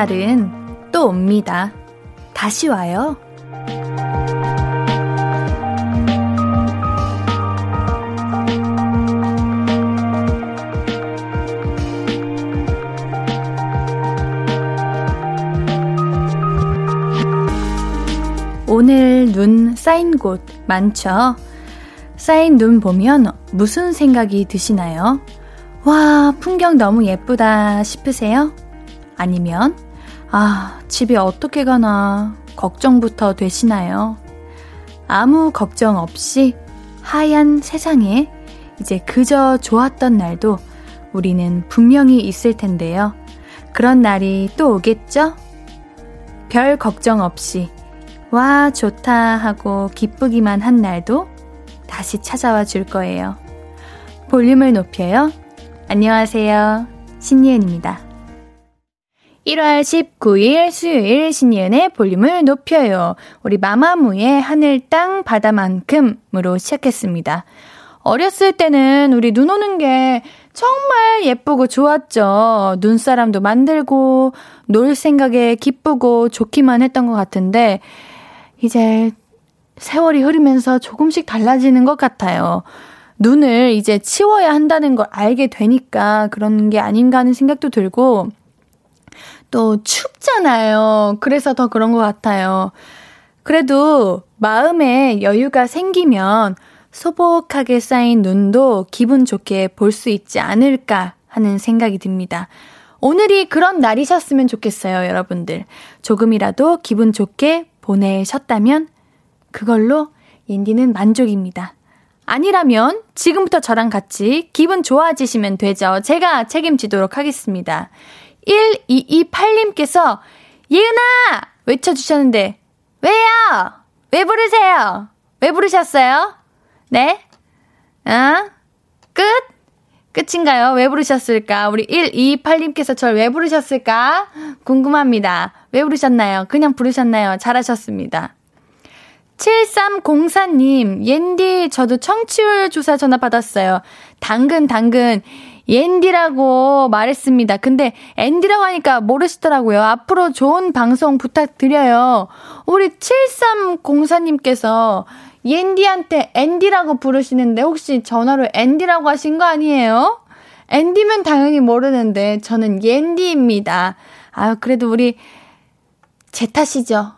날은 또 옵니다. 다시 와요. 오늘 눈 쌓인 곳 많죠? 쌓인 눈 보면 무슨 생각이 드시나요? 와, 풍경 너무 예쁘다 싶으세요? 아니면, 아, 집에 어떻게 가나, 걱정부터 되시나요? 아무 걱정 없이 하얀 세상에 이제 그저 좋았던 날도 우리는 분명히 있을 텐데요. 그런 날이 또 오겠죠? 별 걱정 없이, 와, 좋다 하고 기쁘기만 한 날도 다시 찾아와 줄 거예요. 볼륨을 높여요. 안녕하세요. 신예은입니다. 1월 19일 수요일 신예은의 볼륨을 높여요. 우리 마마무의 하늘 땅 바다만큼으로 시작했습니다. 어렸을 때는 우리 눈 오는 게 정말 예쁘고 좋았죠. 눈사람도 만들고 놀 생각에 기쁘고 좋기만 했던 것 같은데 이제 세월이 흐르면서 조금씩 달라지는 것 같아요. 눈을 이제 치워야 한다는 걸 알게 되니까 그런 게 아닌가 하는 생각도 들고, 또 춥잖아요. 그래서 더 그런 것 같아요. 그래도 마음에 여유가 생기면 소복하게 쌓인 눈도 기분 좋게 볼 수 있지 않을까 하는 생각이 듭니다. 오늘이 그런 날이셨으면 좋겠어요, 여러분들. 조금이라도 기분 좋게 보내셨다면 그걸로 인디는 만족입니다. 아니라면 지금부터 저랑 같이 기분 좋아지시면 되죠. 제가 책임지도록 하겠습니다. 1228님께서 예은아! 외쳐주셨는데 왜요? 왜 부르세요? 왜 부르셨어요? 네? 아? 끝? 끝인가요? 왜 부르셨을까? 우리 128님께서 저를 왜 부르셨을까? 궁금합니다. 왜 부르셨나요? 그냥 부르셨나요? 잘하셨습니다. 7304님, 옌디, 저도 청취율 조사 전화 받았어요. 당근, 당근. 옌디라고 말했습니다. 근데 앤디라고 하니까 모르시더라고요. 앞으로 좋은 방송 부탁드려요. 우리 7304님께서 옌디한테 앤디라고 부르시는데 혹시 전화로 앤디라고 하신 거 아니에요? 앤디면 당연히 모르는데 저는 옌디입니다. 아유, 그래도 우리 제 탓이죠.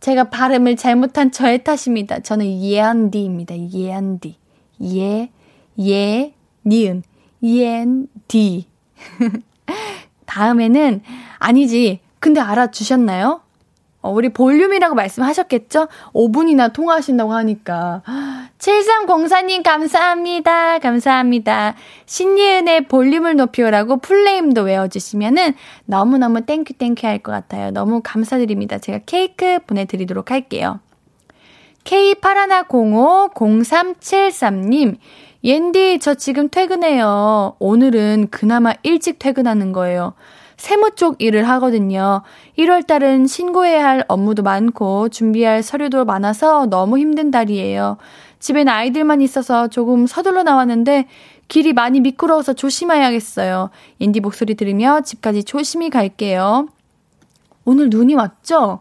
제가 발음을 잘못한 저의 탓입니다. 저는 예안디입니다. 예안디. 예, 예, 니은. 예안디. 다음에는 아니지. 근데 알아주셨나요? 어, 우리 볼륨이라고 말씀하셨겠죠? 5분이나 통화하신다고 하니까. 7304님 감사합니다. 감사합니다. 신예은의 볼륨을 높여라고 full name도 외워주시면은 너무너무 thank you thank you 할 것 같아요. 너무 감사드립니다. 제가 케이크 보내드리도록 할게요. K81050373님, 옌디, 저 지금 퇴근해요. 오늘은 그나마 일찍 퇴근하는 거예요. 세무 쪽 일을 하거든요. 1월 달은 신고해야 할 업무도 많고 준비할 서류도 많아서 너무 힘든 달이에요. 집엔 아이들만 있어서 조금 서둘러 나왔는데 길이 많이 미끄러워서 조심해야겠어요. 인디 목소리 들으며 집까지 조심히 갈게요. 오늘 눈이 왔죠?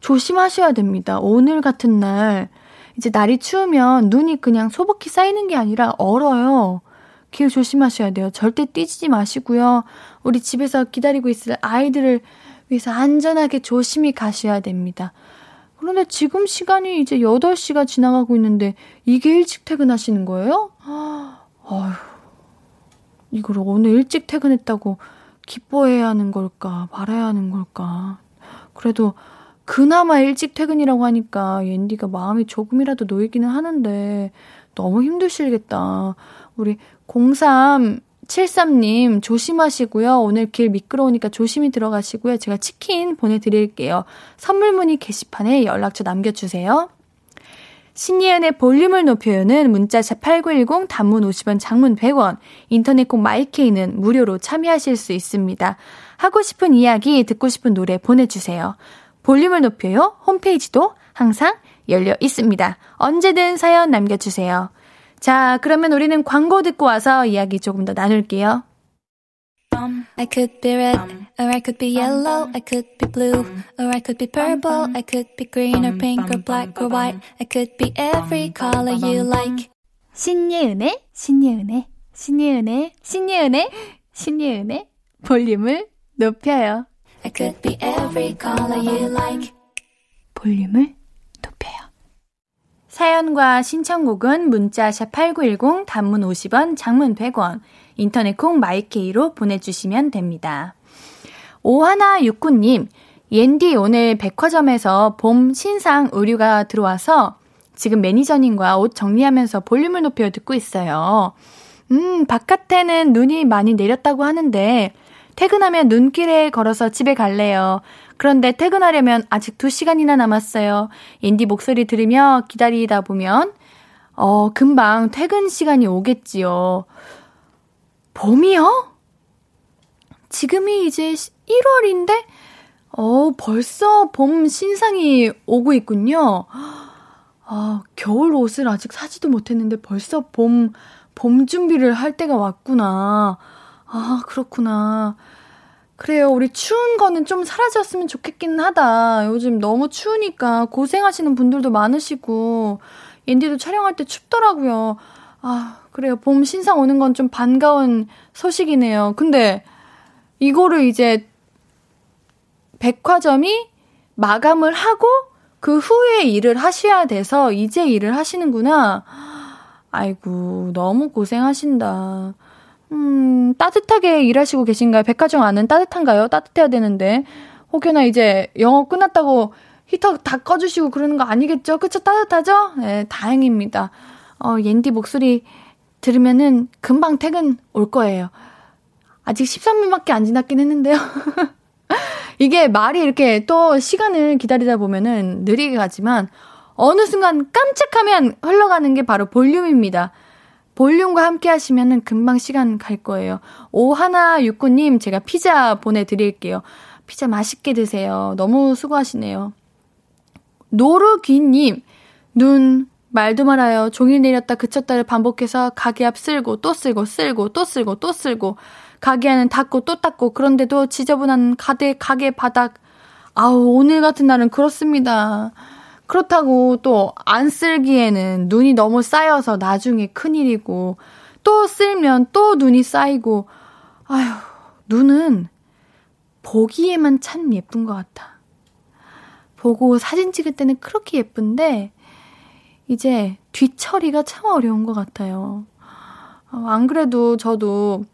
조심하셔야 됩니다. 오늘 같은 날. 이제 날이 추우면 눈이 그냥 소복히 쌓이는 게 아니라 얼어요. 길 조심하셔야 돼요. 절대 뛰지 마시고요. 우리 집에서 기다리고 있을 아이들을 위해서 안전하게 조심히 가셔야 됩니다. 그런데 지금 시간이 이제 8시가 지나가고 있는데 이게 일찍 퇴근하시는 거예요? 아휴, 이걸 오늘 일찍 퇴근했다고 기뻐해야 하는 걸까, 말아야 하는 걸까. 그래도 그나마 일찍 퇴근이라고 하니까 옌디가 마음이 조금이라도 놓이기는 하는데 너무 힘드시겠다. 우리 0373님 조심하시고요. 오늘 길 미끄러우니까 조심히 들어가시고요. 제가 치킨 보내드릴게요. 선물 문의 게시판에 연락처 남겨주세요. 신예은의 볼륨을 높여요는 문자샵 8910 단문 50원 장문 100원 인터넷 콩 마이케이는 무료로 참여하실 수 있습니다. 하고 싶은 이야기 듣고 싶은 노래 보내주세요. 볼륨을 높여요 홈페이지도 항상 열려 있습니다. 언제든 사연 남겨주세요. 자, 그러면 우리는 광고 듣고 와서 이야기 조금 더 나눌게요. I could be red, or I could be yellow, I could be blue, or I could be purple, I could be green or pink or black or white, I could be every color you like. 신예은의, 신예은의, 신예은의, 신예은의, 신예은의 볼륨을 높여요. I could be every color you like. 볼륨을 높여요. 사연과 신청곡은 문자샵 8910 단문 50원, 장문 100원, 인터넷 콩 마이케이로 보내주시면 됩니다. 오하나69님, 옌디 오늘 백화점에서 봄 신상 의류가 들어와서 지금 매니저님과 옷 정리하면서 볼륨을 높여 듣고 있어요. 음, 바깥에는 눈이 많이 내렸다고 하는데 퇴근하면 눈길에 걸어서 집에 갈래요. 그런데 퇴근하려면 아직 2시간이나 남았어요. 옌디 목소리 들으며 기다리다 보면 어, 금방 퇴근 시간이 오겠지요. 봄이요? 지금이 이제 1월인데, 어, 벌써 봄 신상이 오고 있군요. 아, 겨울 옷을 아직 사지도 못했는데 벌써 봄, 봄 준비를 할 때가 왔구나. 아, 그렇구나. 그래요. 우리 추운 거는 좀 사라졌으면 좋겠긴 하다. 요즘 너무 추우니까 고생하시는 분들도 많으시고, 옌디도 촬영할 때 춥더라고요. 아, 그래요. 봄 신상 오는 건 좀 반가운 소식이네요. 근데 이거를 이제 백화점이 마감을 하고 그 후에 일을 하셔야 돼서 이제 일을 하시는구나. 아이고, 너무 고생하신다. 음, 따뜻하게 일하시고 계신가요? 백화점 안은 따뜻한가요? 따뜻해야 되는데. 혹여나 이제 영업 끝났다고 히터 다 꺼주시고 그러는 거 아니겠죠? 그쵸? 따뜻하죠? 네, 다행입니다. 어, 옌디 목소리 들으면은 금방 퇴근 올 거예요. 아직 13분밖에 안 지났긴 했는데요. 이게 말이 이렇게 또 시간을 기다리다 보면은 느리게 가지만 어느 순간 깜짝하면 흘러가는 게 바로 볼륨입니다. 볼륨과 함께 하시면은 금방 시간 갈 거예요. 오하나69님, 제가 피자 보내드릴게요. 피자 맛있게 드세요. 너무 수고하시네요. 노루귀님, 눈, 말도 말아요. 종일 내렸다 그쳤다를 반복해서 가게 앞 쓸고 또 쓸고 쓸고 또 쓸고 또 쓸고 가게 안은 닫고 또 닫고 그런데도 지저분한 가게 가게 바닥 아우 오늘 같은 날은 그렇습니다. 그렇다고 또 안 쓸기에는 눈이 너무 쌓여서 나중에 큰일이고 또 쓸면 또 눈이 쌓이고 아휴 눈은 보기에만 참 예쁜 것 같아. 보고 사진 찍을 때는 그렇게 예쁜데 이제 뒤처리가 참 어려운 것 같아요. 어, 안 그래도 저도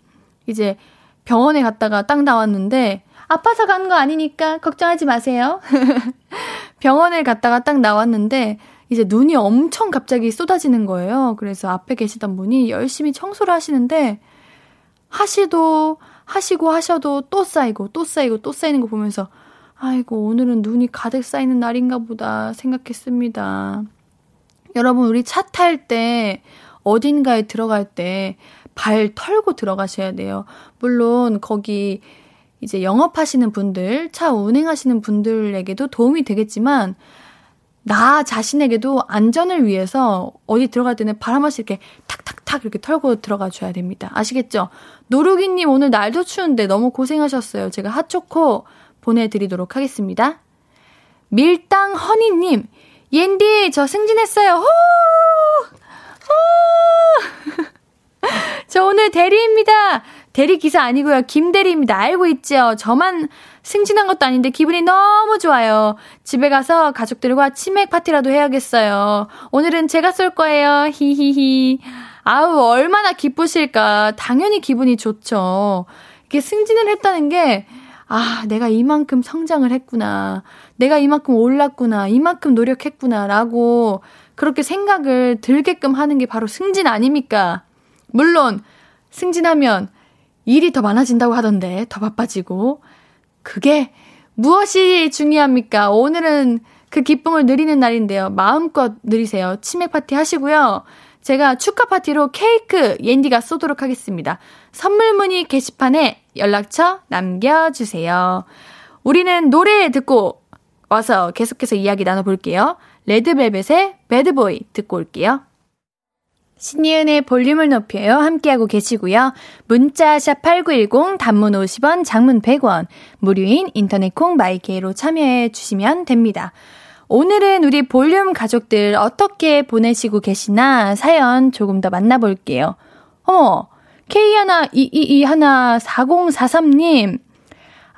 이제 병원에 갔다가 딱 나왔는데 아파서 가는 거 아니니까 걱정하지 마세요. 병원을 갔다가 딱 나왔는데 이제 눈이 엄청 갑자기 쏟아지는 거예요. 그래서 앞에 계시던 분이 열심히 청소를 하시는데 하시도 하시고 하셔도 또 쌓이고 또 쌓이고 또 쌓이는 거 보면서 아이고 오늘은 눈이 가득 쌓이는 날인가 보다 생각했습니다. 여러분, 우리 차 탈 때, 어딘가에 들어갈 때, 발 털고 들어가셔야 돼요. 물론, 거기, 이제 영업하시는 분들, 차 운행하시는 분들에게도 도움이 되겠지만, 나 자신에게도 안전을 위해서 어디 들어갈 때는 번씩 이렇게 탁탁탁 이렇게 털고 들어가 줘야 됩니다. 아시겠죠? 노루기님 오늘 날도 추운데 너무 고생하셨어요. 제가 핫초코 보내드리도록 하겠습니다. 밀당 허니님, 옌디, 저 승진했어요. 호! 호! 저 오늘 대리입니다. 대리 기사 아니고요. 김대리입니다. 알고 있죠? 저만 승진한 것도 아닌데 기분이 너무 좋아요. 집에 가서 가족들과 치맥 파티라도 해야겠어요. 오늘은 제가 쏠 거예요. 히히히. 아우, 얼마나 기쁘실까. 당연히 기분이 좋죠. 이게 승진을 했다는 게, 아, 내가 이만큼 성장을 했구나. 내가 이만큼 올랐구나. 이만큼 노력했구나. 라고 그렇게 생각을 들게끔 하는 게 바로 승진 아닙니까? 물론, 승진하면 일이 더 많아진다고 하던데, 더 바빠지고. 그게 무엇이 중요합니까? 오늘은 그 기쁨을 누리는 날인데요. 마음껏 누리세요. 치맥 파티 하시고요. 제가 축하 파티로 케이크 옌디가 쏘도록 하겠습니다. 선물 문의 게시판에 연락처 남겨주세요. 우리는 노래 듣고 와서 계속해서 이야기 나눠볼게요. 레드벨벳의 Bad Boy 듣고 올게요. 신예은의 볼륨을 높여요. 함께하고 계시고요. 문자샵 8910 단문 50원, 장문 100원, 무료인 인터넷 콩 마이케이로 참여해 주시면 됩니다. 오늘은 우리 볼륨 가족들 어떻게 보내시고 계시나 사연 조금 더 만나볼게요. 어머, K122214043님,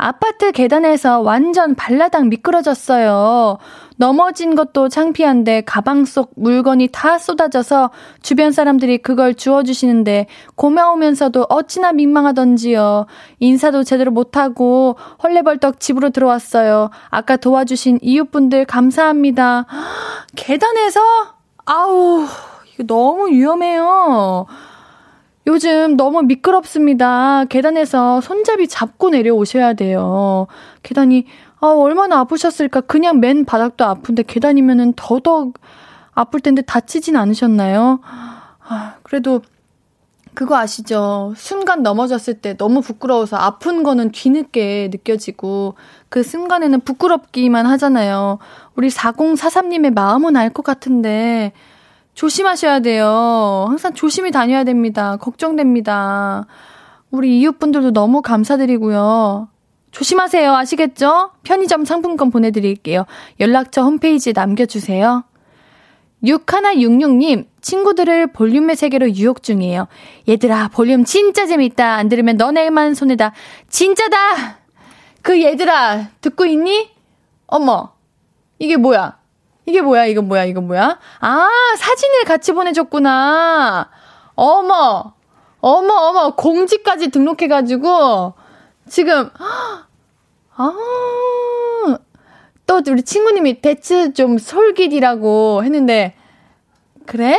아파트 계단에서 완전 발라당 미끄러졌어요. 넘어진 것도 창피한데 가방 속 물건이 다 쏟아져서 주변 사람들이 그걸 주워주시는데 고마우면서도 어찌나 민망하던지요. 인사도 제대로 못하고 헐레벌떡 집으로 들어왔어요. 아까 도와주신 이웃분들 감사합니다. 계단에서? 아우, 이거 너무 위험해요. 요즘 너무 미끄럽습니다. 계단에서 손잡이 잡고 내려오셔야 돼요. 계단이 아, 얼마나 아프셨을까? 그냥 맨 바닥도 아픈데 계단이면은 더더욱 아플 텐데 다치진 않으셨나요? 아, 그래도 그거 아시죠? 순간 넘어졌을 때 너무 부끄러워서 아픈 거는 뒤늦게 느껴지고 그 순간에는 부끄럽기만 하잖아요. 우리 4043님의 마음은 알 것 같은데 조심하셔야 돼요. 항상 조심히 다녀야 됩니다. 걱정됩니다. 우리 이웃분들도 너무 감사드리고요. 조심하세요. 아시겠죠? 편의점 상품권 보내드릴게요. 연락처 홈페이지에 남겨주세요. 6166님, 친구들을 볼륨의 세계로 유혹 중이에요. 얘들아, 볼륨 진짜 재밌다. 안 들으면 너네만 손해다. 진짜다! 그 얘들아, 듣고 있니? 어머, 이게 뭐야? 이게 뭐야, 이거 뭐야, 이거 뭐야? 아, 사진을 같이 보내줬구나. 어머, 어머, 어머, 공지까지 등록해가지고, 지금, 아, 또 우리 친구님이 대츠 좀 솔깃이라고 했는데, 그래?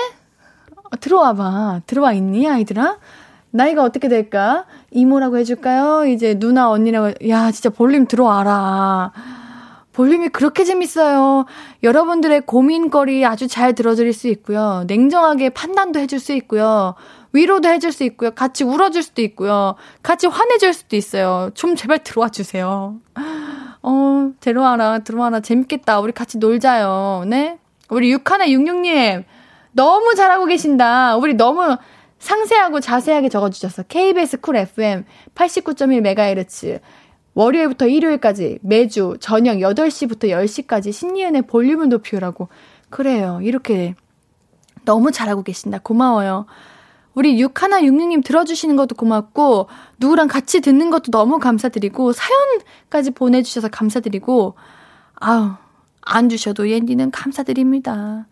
어, 들어와 봐. 들어와 있니, 아이들아? 나이가 어떻게 될까? 이모라고 해줄까요? 이제 누나, 언니라고, 야, 진짜 볼륨 들어와라. 볼륨이 그렇게 재밌어요. 여러분들의 고민거리 아주 잘 들어드릴 수 있고요. 냉정하게 판단도 해줄 수 있고요. 위로도 해줄 수 있고요. 같이 울어줄 수도 있고요. 같이 화내줄 수도 있어요. 좀 제발 들어와 주세요. 어, 들어와라, 들어와라. 재밌겠다. 우리 같이 놀자요. 네? 우리 6166님, 너무 잘하고 계신다. 우리 너무 상세하고 자세하게 적어주셨어. KBS 쿨 FM 89.1MHz. 월요일부터 일요일까지 매주 저녁 8시부터 10시까지 신이은의 볼륨을 높이라고. 그래요. 이렇게 너무 잘하고 계신다. 고마워요. 우리 6166님 들어주시는 것도 고맙고, 누구랑 같이 듣는 것도 너무 감사드리고, 사연까지 보내주셔서 감사드리고, 아우, 안 주셔도 옌디는 감사드립니다.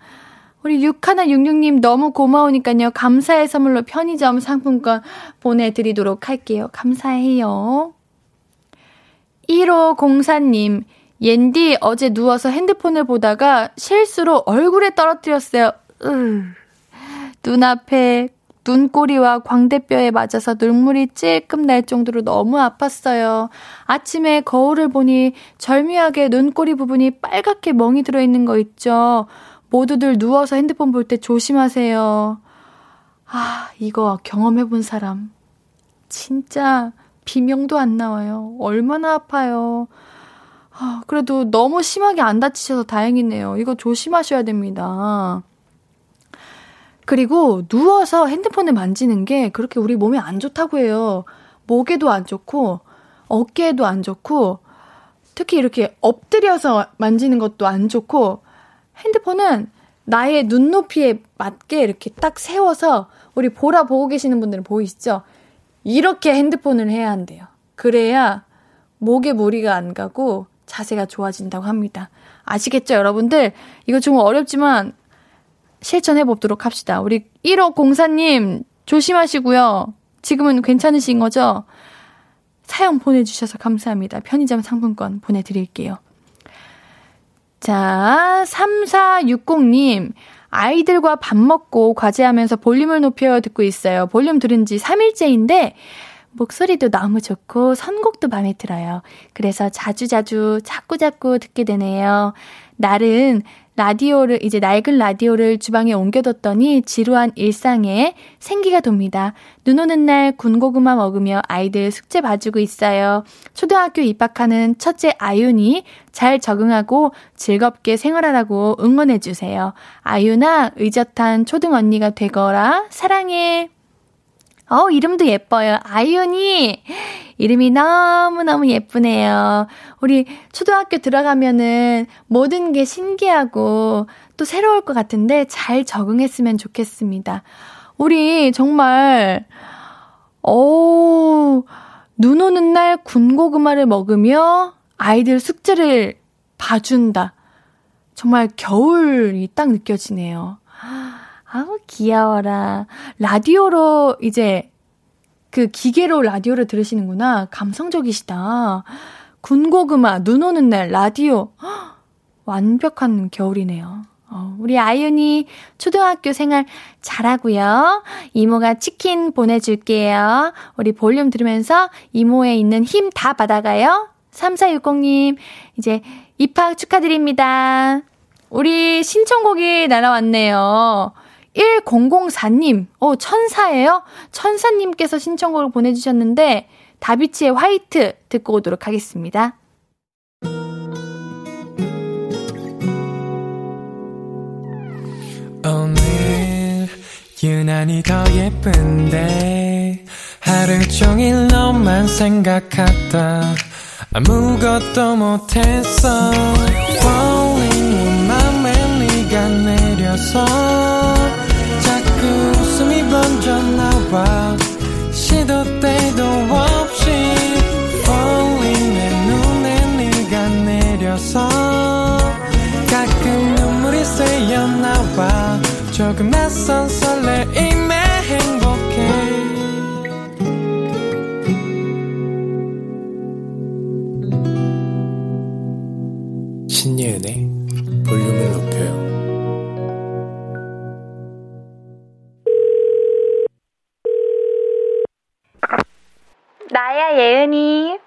우리 6166님 너무 고마우니까요. 감사의 선물로 편의점 상품권 보내드리도록 할게요. 감사해요. 1504님, 옌디 어제 누워서 핸드폰을 보다가 실수로 얼굴에 떨어뜨렸어요. 으. 눈앞에 눈꼬리와 광대뼈에 맞아서 눈물이 찔끔 날 정도로 너무 아팠어요. 아침에 거울을 보니 절묘하게 눈꼬리 부분이 빨갛게 멍이 들어있는 거 있죠. 모두들 누워서 핸드폰 볼 때 조심하세요. 아, 이거 경험해본 사람. 진짜 비명도 안 나와요. 얼마나 아파요. 아, 그래도 너무 심하게 안 다치셔서 다행이네요. 이거 조심하셔야 됩니다. 그리고 누워서 핸드폰을 만지는 게 그렇게 우리 몸에 안 좋다고 해요. 목에도 안 좋고, 어깨에도 안 좋고, 특히 이렇게 엎드려서 만지는 것도 안 좋고, 핸드폰은 나의 눈높이에 맞게 이렇게 딱 세워서 우리 보라 보고 계시는 분들은 보이시죠? 이렇게 핸드폰을 해야 한대요. 그래야 목에 무리가 안 가고 자세가 좋아진다고 합니다. 아시겠죠, 여러분들? 이거 좀 어렵지만 실천해 보도록 합시다. 우리 1호 공사님 조심하시고요. 지금은 괜찮으신 거죠? 사연 보내주셔서 감사합니다. 편의점 상품권 보내드릴게요. 자, 3460님. 아이들과 밥 먹고 과제하면서 볼륨을 높여 듣고 있어요. 볼륨 들은 지 3일째인데, 목소리도 너무 좋고, 선곡도 마음에 들어요. 그래서 자주자주, 자꾸자꾸 듣게 되네요. 날은 라디오를, 이제 낡은 라디오를 주방에 옮겨뒀더니 지루한 일상에 생기가 돕니다. 눈 오는 날 군고구마 먹으며 아이들 숙제 봐주고 있어요. 초등학교 입학하는 첫째 아윤이 잘 적응하고 즐겁게 생활하라고 응원해주세요. 아윤아, 의젓한 초등 언니가 되거라. 사랑해. 어, 이름도 예뻐요. 아윤이. 이름이 너무너무 예쁘네요. 우리 초등학교 들어가면은 모든 게 신기하고 또 새로울 것 같은데 잘 적응했으면 좋겠습니다. 우리 정말, 오, 눈 오는 날 군고구마를 먹으며 아이들 숙제를 봐준다. 정말 겨울이 딱 느껴지네요. 아우, 귀여워라. 라디오로 이제 그 기계로 라디오를 들으시는구나. 감성적이시다. 군고구마, 눈 오는 날, 라디오. 헉, 완벽한 겨울이네요. 어, 우리 아윤이 초등학교 생활 잘하고요. 이모가 치킨 보내줄게요. 우리 볼륨 들으면서 이모에 있는 힘 다 받아가요. 3460님, 이제 입학 축하드립니다. 우리 신청곡이 날아왔네요. 1004님, 어, 천사예요? 천사님께서 신청곡을 보내주셨는데, 다비치의 화이트 듣고 오도록 하겠습니다. 오늘, 유난히 더 예쁜데, 하루 종일 너만 생각하다, 아무것도 못했어. Falling, 내 맘에 네가 내려서, 나와 시도 때도 없이 Falling 내 눈에 네가 내려서 가끔 눈물이 새어 나와. 조금 낯선 설레임에 행복해. 신예은의 나야 예은이.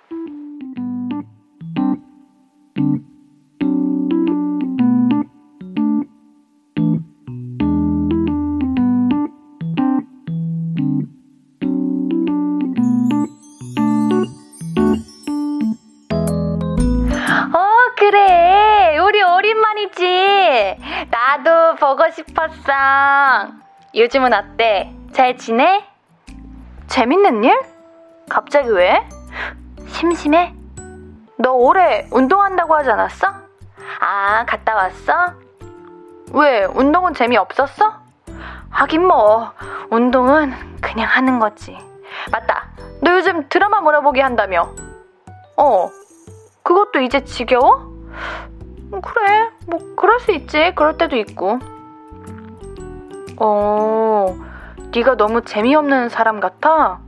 어, 그래. 우리 오랜만이지. 나도 보고 싶었어. 요즘은 어때? 잘 지내? 재밌는 일? 갑자기 왜? 심심해? 너 올해 운동한다고 하지 않았어? 아, 갔다 왔어? 왜, 운동은 재미없었어? 하긴 뭐, 운동은 그냥 하는 거지. 맞다. 너 요즘 드라마 몰아보기 한다며? 어, 그것도 이제 지겨워? 음, 그래, 뭐, 그럴 수 있지. 그럴 때도 있고. 어, 네가 너무 재미없는 사람 같아?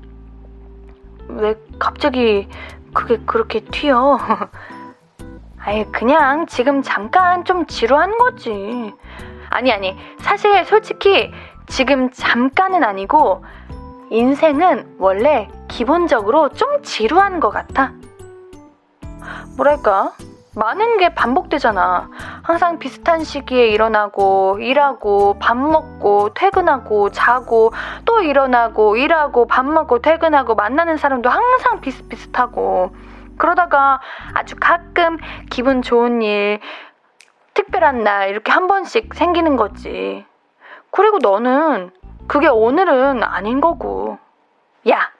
왜 갑자기 그게 그렇게 튀어? 아예 그냥 지금 잠깐 좀 지루한 거지. 아니, 아니. 사실 솔직히 지금 잠깐은 아니고 인생은 원래 기본적으로 좀 지루한 것 같아. 뭐랄까? 많은 게 반복되잖아. 항상 비슷한 시기에 일어나고, 일하고, 밥 먹고, 퇴근하고, 자고, 또 일어나고, 일하고, 밥 먹고, 퇴근하고, 만나는 사람도 항상 비슷비슷하고, 그러다가 아주 가끔 기분 좋은 일, 특별한 날, 이렇게 한 번씩 생기는 거지. 그리고 너는 그게 오늘은 아닌 거고. 야,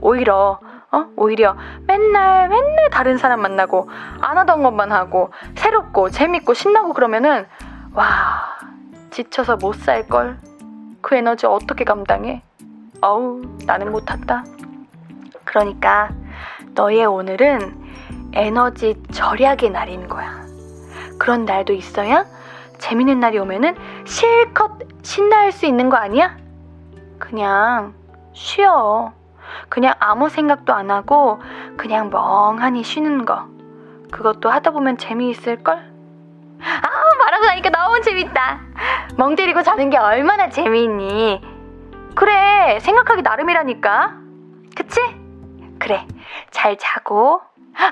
오히려 어? 오히려 맨날 맨날 다른 사람 만나고 안 하던 것만 하고 새롭고 재밌고 신나고 그러면은 와 지쳐서 못 살 걸? 그 에너지 어떻게 감당해? 어우 나는 못한다. 그러니까 너의 오늘은 에너지 절약의 날인 거야. 그런 날도 있어야 재밌는 날이 오면은 실컷 신나할 수 있는 거 아니야? 그냥 쉬어 그냥 아무 생각도 안 하고 그냥 멍하니 쉬는 거. 그것도 하다 보면 재미있을걸? 아, 말하고 나니까 너무 재밌다. 멍 때리고 자는 게 얼마나 재미있니? 그래, 생각하기 나름이라니까. 그치? 그래. 잘 자고.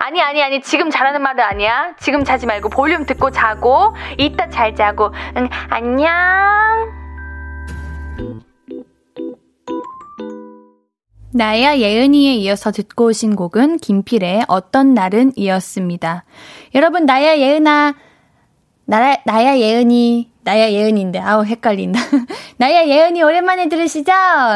아니, 아니, 아니. 지금 자라는 말은 아니야. 지금 자지 말고 볼륨 듣고 자고. 이따 잘 자고. 응, 안녕. 나야 예은이에 이어서 듣고 오신 곡은 김필의 어떤 날은 이었습니다. 여러분, 나야 예은아. 나라, 나야 예은이. 나야 예은인데, 아우, 헷갈린다. 나야 예은이 오랜만에 들으시죠?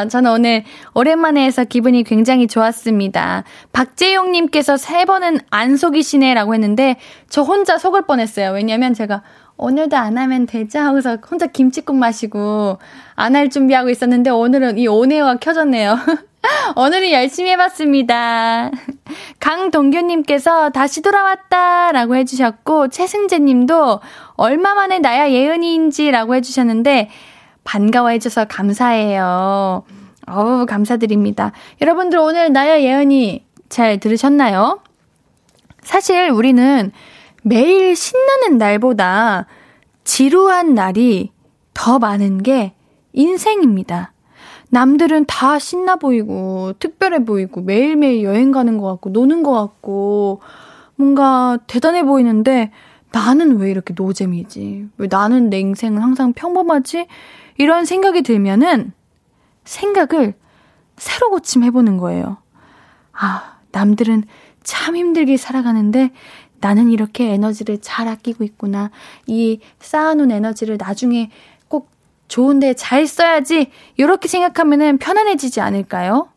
저는 오늘 오랜만에 해서 기분이 굉장히 좋았습니다. 박재용님께서 세 번은 안 속이시네라고 했는데, 저 혼자 속을 뻔했어요. 왜냐면 제가 오늘도 안 하면 되죠? 하고서 혼자 김치국 마시고 안 할 준비하고 있었는데, 오늘은 이 온에어가 켜졌네요. 오늘은 열심히 해봤습니다. 강동규님께서 다시 돌아왔다 라고 해주셨고, 최승재님도 얼마 만에 나야 예은이인지 라고 해주셨는데, 반가워해줘서 감사해요. 어우, 감사드립니다. 여러분들 오늘 나야 예은이 잘 들으셨나요? 사실 우리는 매일 신나는 날보다 지루한 날이 더 많은 게 인생입니다. 남들은 다 신나 보이고, 특별해 보이고, 매일매일 여행 가는 것 같고, 노는 것 같고, 뭔가 대단해 보이는데, 나는 왜 이렇게 노잼이지? 왜 나는 내 인생은 항상 평범하지? 이런 생각이 들면은, 생각을 새로 고침해보는 거예요. 아, 남들은 참 힘들게 살아가는데, 나는 이렇게 에너지를 잘 아끼고 있구나. 이 쌓아놓은 에너지를 나중에 좋은데 잘 써야지. 이렇게 생각하면은 편안해지지 않을까요?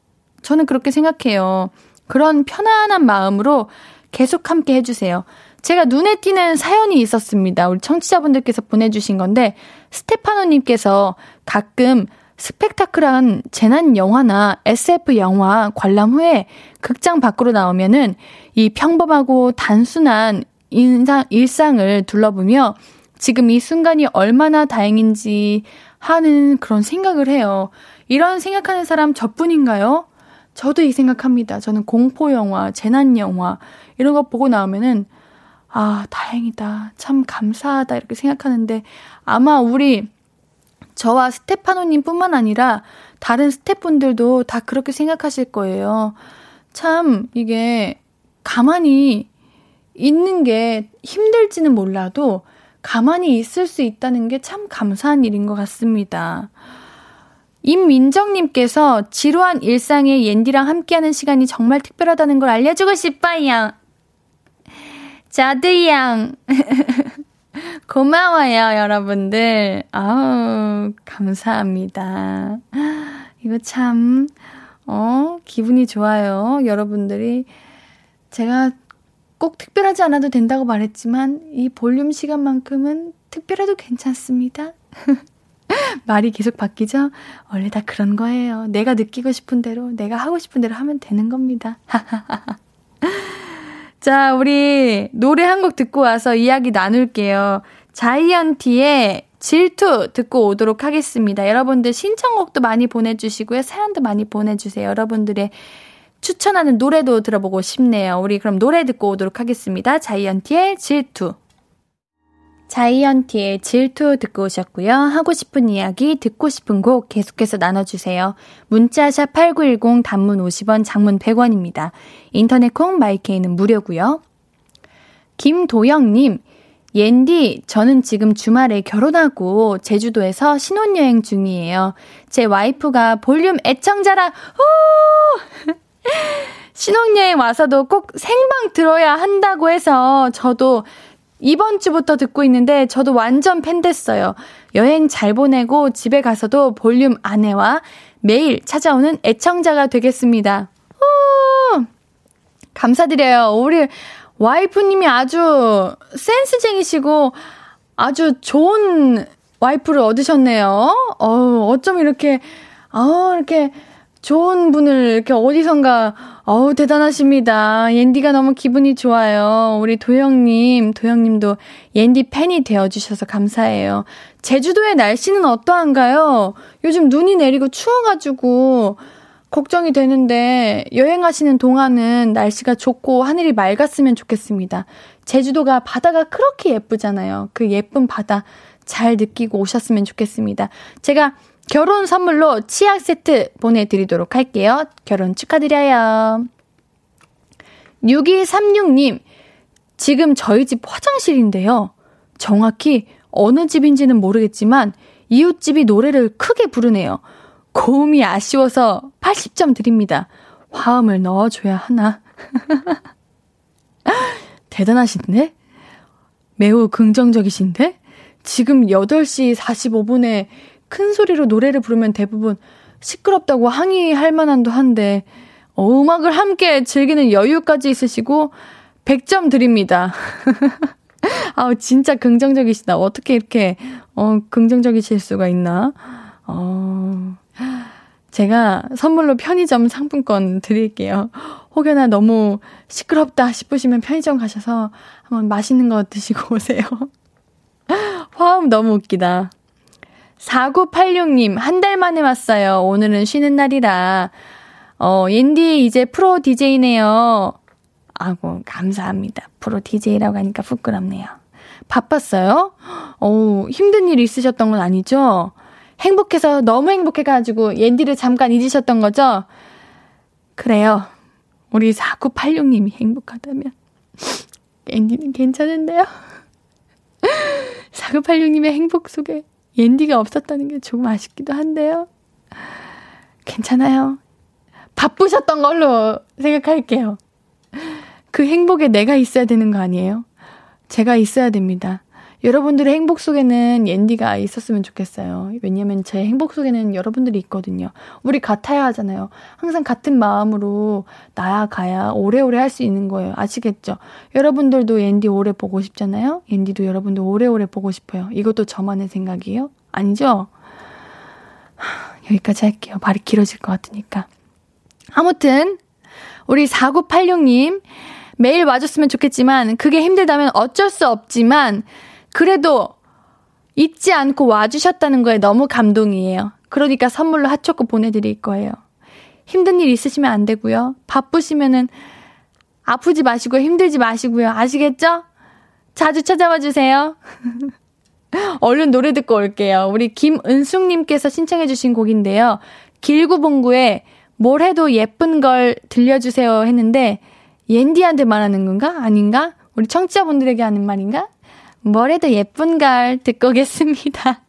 저는 그렇게 생각해요. 그런 편안한 마음으로 계속 함께 해주세요. 제가 눈에 띄는 사연이 있었습니다. 우리 청취자분들께서 보내주신 건데, 스테파노님께서 가끔 스펙타클한 재난 영화나 SF 영화 관람 후에 극장 밖으로 나오면은 이 평범하고 단순한 인상, 일상을 둘러보며 지금 이 순간이 얼마나 다행인지 하는 그런 생각을 해요. 이런 생각하는 사람 저뿐인가요? 저도 이 생각합니다. 저는 공포 영화, 재난 영화, 이런 거 보고 나오면은, 아, 다행이다. 참 감사하다. 이렇게 생각하는데, 아마 우리, 저와 스테파노님 뿐만 아니라, 다른 스태프분들도 다 그렇게 생각하실 거예요. 참, 이게, 가만히 있는 게 힘들지는 몰라도, 가만히 있을 수 있다는 게 참 감사한 일인 것 같습니다. 임민정님께서 지루한 일상에 옌디랑 함께하는 시간이 정말 특별하다는 걸 알려주고 싶어요. 자드양. 고마워요, 여러분들. 아우, 감사합니다. 이거 참, 어, 기분이 좋아요. 여러분들이 제가 꼭 특별하지 않아도 된다고 말했지만 이 볼륨 시간만큼은 특별해도 괜찮습니다. 말이 계속 바뀌죠? 원래 다 그런 거예요. 내가 느끼고 싶은 대로, 내가 하고 싶은 대로 하면 되는 겁니다. 자, 우리 노래 한 곡 듣고 와서 이야기 나눌게요. 자이언티의 질투 듣고 오도록 하겠습니다. 여러분들 신청곡도 많이 보내주시고요. 사연도 많이 보내주세요. 여러분들의 추천하는 노래도 들어보고 싶네요. 우리 그럼 노래 듣고 오도록 하겠습니다. 자이언티의 질투. 자이언티의 질투 듣고 오셨고요. 하고 싶은 이야기, 듣고 싶은 곡 계속해서 나눠주세요. 문자샵 8910 단문 50원, 장문 100원입니다. 인터넷 콩 마이케이는 무료고요. 김도영님, 옌디, 저는 지금 주말에 결혼하고 제주도에서 신혼여행 중이에요. 제 와이프가 볼륨 애청자라, 오! 신혼여행 와서도 꼭 생방 들어야 한다고 해서 저도 이번 주부터 듣고 있는데 저도 완전 팬 됐어요. 여행 잘 보내고 집에 가서도 볼륨 아내와 매일 찾아오는 애청자가 되겠습니다. 오, 감사드려요. 우리 와이프님이 아주 센스쟁이시고 아주 좋은 와이프를 얻으셨네요. 어, 어쩜 이렇게, 어, 이렇게 좋은 분을 이렇게 어디선가, 어우, 대단하십니다. 옌디가 너무 기분이 좋아요. 우리 도영님, 도영님도 옌디 팬이 되어주셔서 감사해요. 제주도의 날씨는 어떠한가요? 요즘 눈이 내리고 추워가지고, 걱정이 되는데, 여행하시는 동안은 날씨가 좋고 하늘이 맑았으면 좋겠습니다. 제주도가 바다가 그렇게 예쁘잖아요. 그 예쁜 바다 잘 느끼고 오셨으면 좋겠습니다. 제가 결혼 선물로 치약 세트 보내드리도록 할게요. 결혼 축하드려요. 6236님, 지금 저희 집 화장실인데요. 정확히 어느 집인지는 모르겠지만 이웃집이 노래를 크게 부르네요. 고음이 아쉬워서 80점 드립니다. 화음을 넣어줘야 하나. 대단하신데? 매우 긍정적이신데? 지금 8시 45분에 큰 소리로 노래를 부르면 대부분 시끄럽다고 항의할 만한도 한데, 어, 음악을 함께 즐기는 여유까지 있으시고, 100점 드립니다. 아우, 진짜 긍정적이시다. 어떻게 이렇게, 어, 긍정적이실 수가 있나? 어, 제가 선물로 편의점 상품권 드릴게요. 혹여나 너무 시끄럽다 싶으시면 편의점 가셔서 한번 맛있는 거 드시고 오세요. 화음 너무 웃기다. 4986님, 한 달 만에 왔어요. 오늘은 쉬는 날이라. 어, 옌디 이제 프로 DJ네요. 아고, 감사합니다. 프로 DJ라고 하니까 부끄럽네요. 바빴어요? 어우, 힘든 일 있으셨던 건 아니죠? 행복해서 너무 행복해가지고 옌디를 잠깐 잊으셨던 거죠? 그래요. 우리 4986님이 행복하다면. 옌디는 괜찮은데요? 4986님의 행복 속에 옌디가 없었다는 게 조금 아쉽기도 한데요. 괜찮아요. 바쁘셨던 걸로 생각할게요. 그 행복에 내가 있어야 되는 거 아니에요? 제가 있어야 됩니다. 여러분들의 행복 속에는 옌디가 있었으면 좋겠어요. 왜냐면 제 행복 속에는 여러분들이 있거든요. 우리 같아야 하잖아요. 항상 같은 마음으로 나아가야 오래오래 할 수 있는 거예요. 아시겠죠? 여러분들도 옌디 오래 보고 싶잖아요? 옌디도 여러분들 오래오래 보고 싶어요. 이것도 저만의 생각이에요? 아니죠? 여기까지 할게요. 말이 길어질 것 같으니까. 아무튼, 우리 4986님, 매일 와줬으면 좋겠지만, 그게 힘들다면 어쩔 수 없지만, 그래도 잊지 않고 와주셨다는 거에 너무 감동이에요. 그러니까 선물로 핫초코 보내드릴 거예요. 힘든 일 있으시면 안 되고요. 바쁘시면은 아프지 마시고 힘들지 마시고요. 아시겠죠? 자주 찾아와 주세요. 얼른 노래 듣고 올게요. 우리 김은숙님께서 신청해주신 곡인데요. 길구봉구에 뭘 해도 예쁜 걸 들려주세요 했는데, 옌디한테 말하는 건가? 아닌가? 우리 청취자분들에게 하는 말인가? 뭐래도 예쁜 걸 듣고 오겠습니다.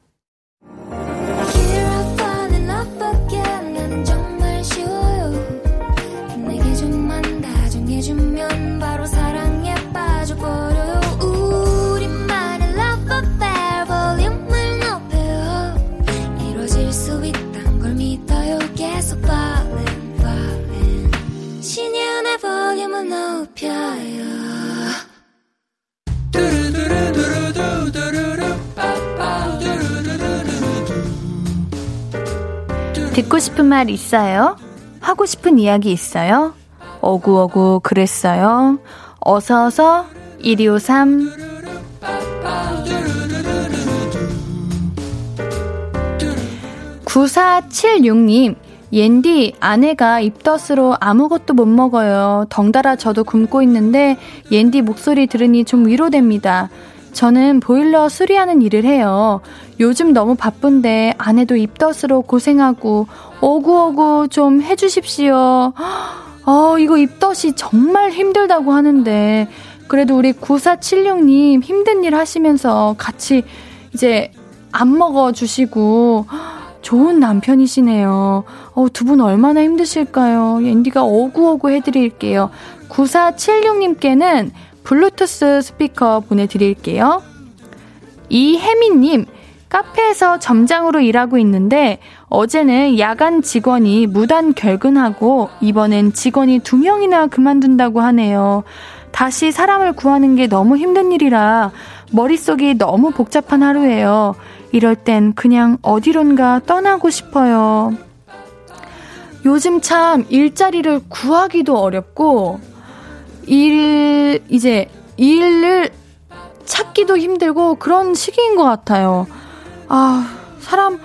신예은의 볼륨을 높여요 듣고 싶은 말 있어요? 하고 싶은 이야기 있어요? 어구어구 그랬어요? 어서어서 1253 9476님 옌디 아내가 입덧으로 아무것도 못 먹어요. 덩달아 저도 굶고 있는데 옌디 목소리 들으니 좀 위로됩니다. 저는 보일러 수리하는 일을 해요. 요즘 너무 바쁜데 아내도 입덧으로 고생하고 오구오구 좀 해주십시오. 어, 이거 입덧이 정말 힘들다고 하는데 그래도 우리 9476님 힘든 일 하시면서 같이 이제 안 먹어주시고 좋은 남편이시네요. 어, 두 분 얼마나 힘드실까요? 앤디가 오구오구 해드릴게요. 9476님께는 블루투스 스피커 보내드릴게요. 이혜민님, 카페에서 점장으로 일하고 있는데 어제는 야간 직원이 무단 결근하고 이번엔 직원이 두 명이나 그만둔다고 하네요. 다시 사람을 구하는 게 너무 힘든 일이라 머릿속이 너무 복잡한 하루예요. 이럴 땐 그냥 어디론가 떠나고 싶어요. 요즘 참 일자리를 구하기도 어렵고 일, 이제, 일을 찾기도 힘들고 그런 시기인 것 같아요. 아, 사람,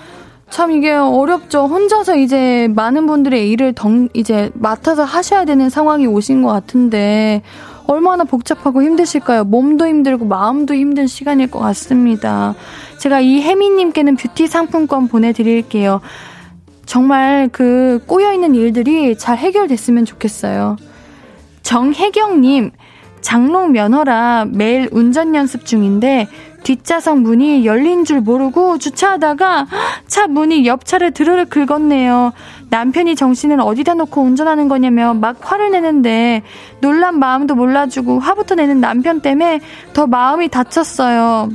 참 이게 어렵죠. 혼자서 이제 많은 분들의 일을 덩, 이제 맡아서 하셔야 되는 상황이 오신 것 같은데, 얼마나 복잡하고 힘드실까요? 몸도 힘들고 마음도 힘든 시간일 것 같습니다. 제가 이 혜미님께는 뷰티 상품권 보내드릴게요. 정말 그 꼬여있는 일들이 잘 해결됐으면 좋겠어요. 정혜경님, 장롱 면허라 매일 운전 연습 중인데 뒷좌석 문이 열린 줄 모르고 주차하다가 차 문이 옆 차를 드르르 긁었네요. 남편이 정신을 어디다 놓고 운전하는 거냐며 막 화를 내는데 놀란 마음도 몰라주고 화부터 내는 남편 때문에 더 마음이 다쳤어요.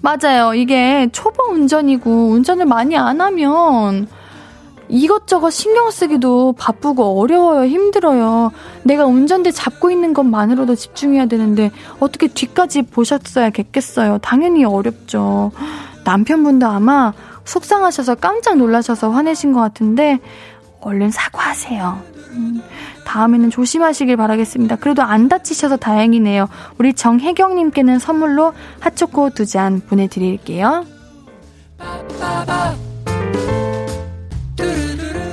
맞아요. 이게 초보 운전이고 운전을 많이 안 하면 이것저것 신경 쓰기도 바쁘고 어려워요. 힘들어요. 내가 운전대 잡고 있는 것만으로도 집중해야 되는데 어떻게 뒤까지 보셨어야겠겠어요. 당연히 어렵죠. 남편분도 아마 속상하셔서 깜짝 놀라셔서 화내신 것 같은데 얼른 사과하세요. 음, 다음에는 조심하시길 바라겠습니다. 그래도 안 다치셔서 다행이네요. 우리 정혜경님께는 선물로 핫초코 두 잔 보내드릴게요.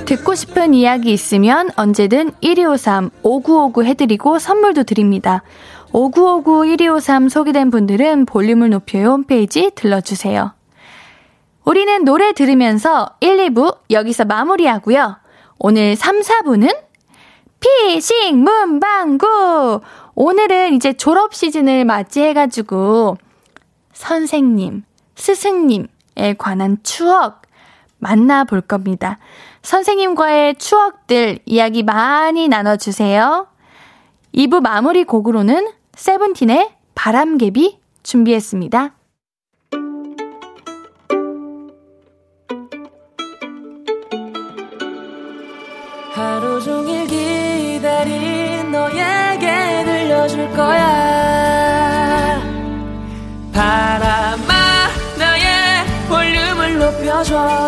듣고 싶은 이야기 있으면 언제든 1253 5959 해드리고 선물도 드립니다. 5959 1253 소개된 분들은 볼륨을 높여요 홈페이지 들러주세요. 우리는 노래 들으면서 1, 2부 여기서 마무리하고요. 오늘 3, 4부는 피식 문방구! 오늘은 이제 졸업 시즌을 맞이해가지고 선생님, 스승님에 관한 추억 만나볼 겁니다. 선생님과의 추억들 이야기 많이 나눠주세요. 2부 마무리 곡으로는 세븐틴의 바람개비 준비했습니다. 하루 종일 기다린 너에게 들려줄 거야 바람아 나의 볼륨을 높여줘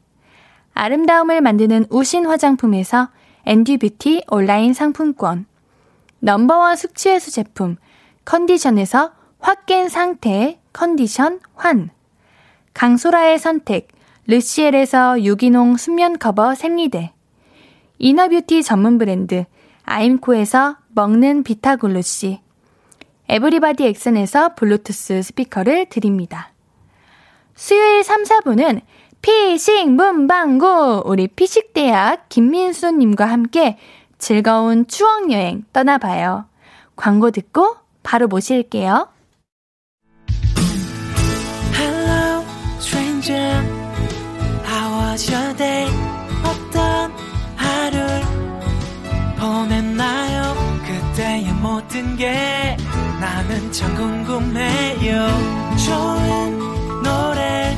아름다움을 만드는 우신 화장품에서 앤디 뷰티 온라인 상품권, number one 숙취해소 제품, 컨디션에서 확 깬 상태 컨디션 환, 강소라의 선택, 르시엘에서 유기농 순면 커버 생리대, inner beauty 전문 브랜드, 아임코에서 먹는 비타글루시, 에브리바디 엑슨에서 블루투스 스피커를 드립니다. 수요일 3, 4분은 피식 문방구 우리 피식대학 김민수님과 함께 즐거운 추억 여행 떠나봐요. 광고 듣고 바로 모실게요. Hello, stranger. How was your day? 어떤 하루를 보냈나요? 그때의 모든 게 나는 참 궁금해요. 좋은 노래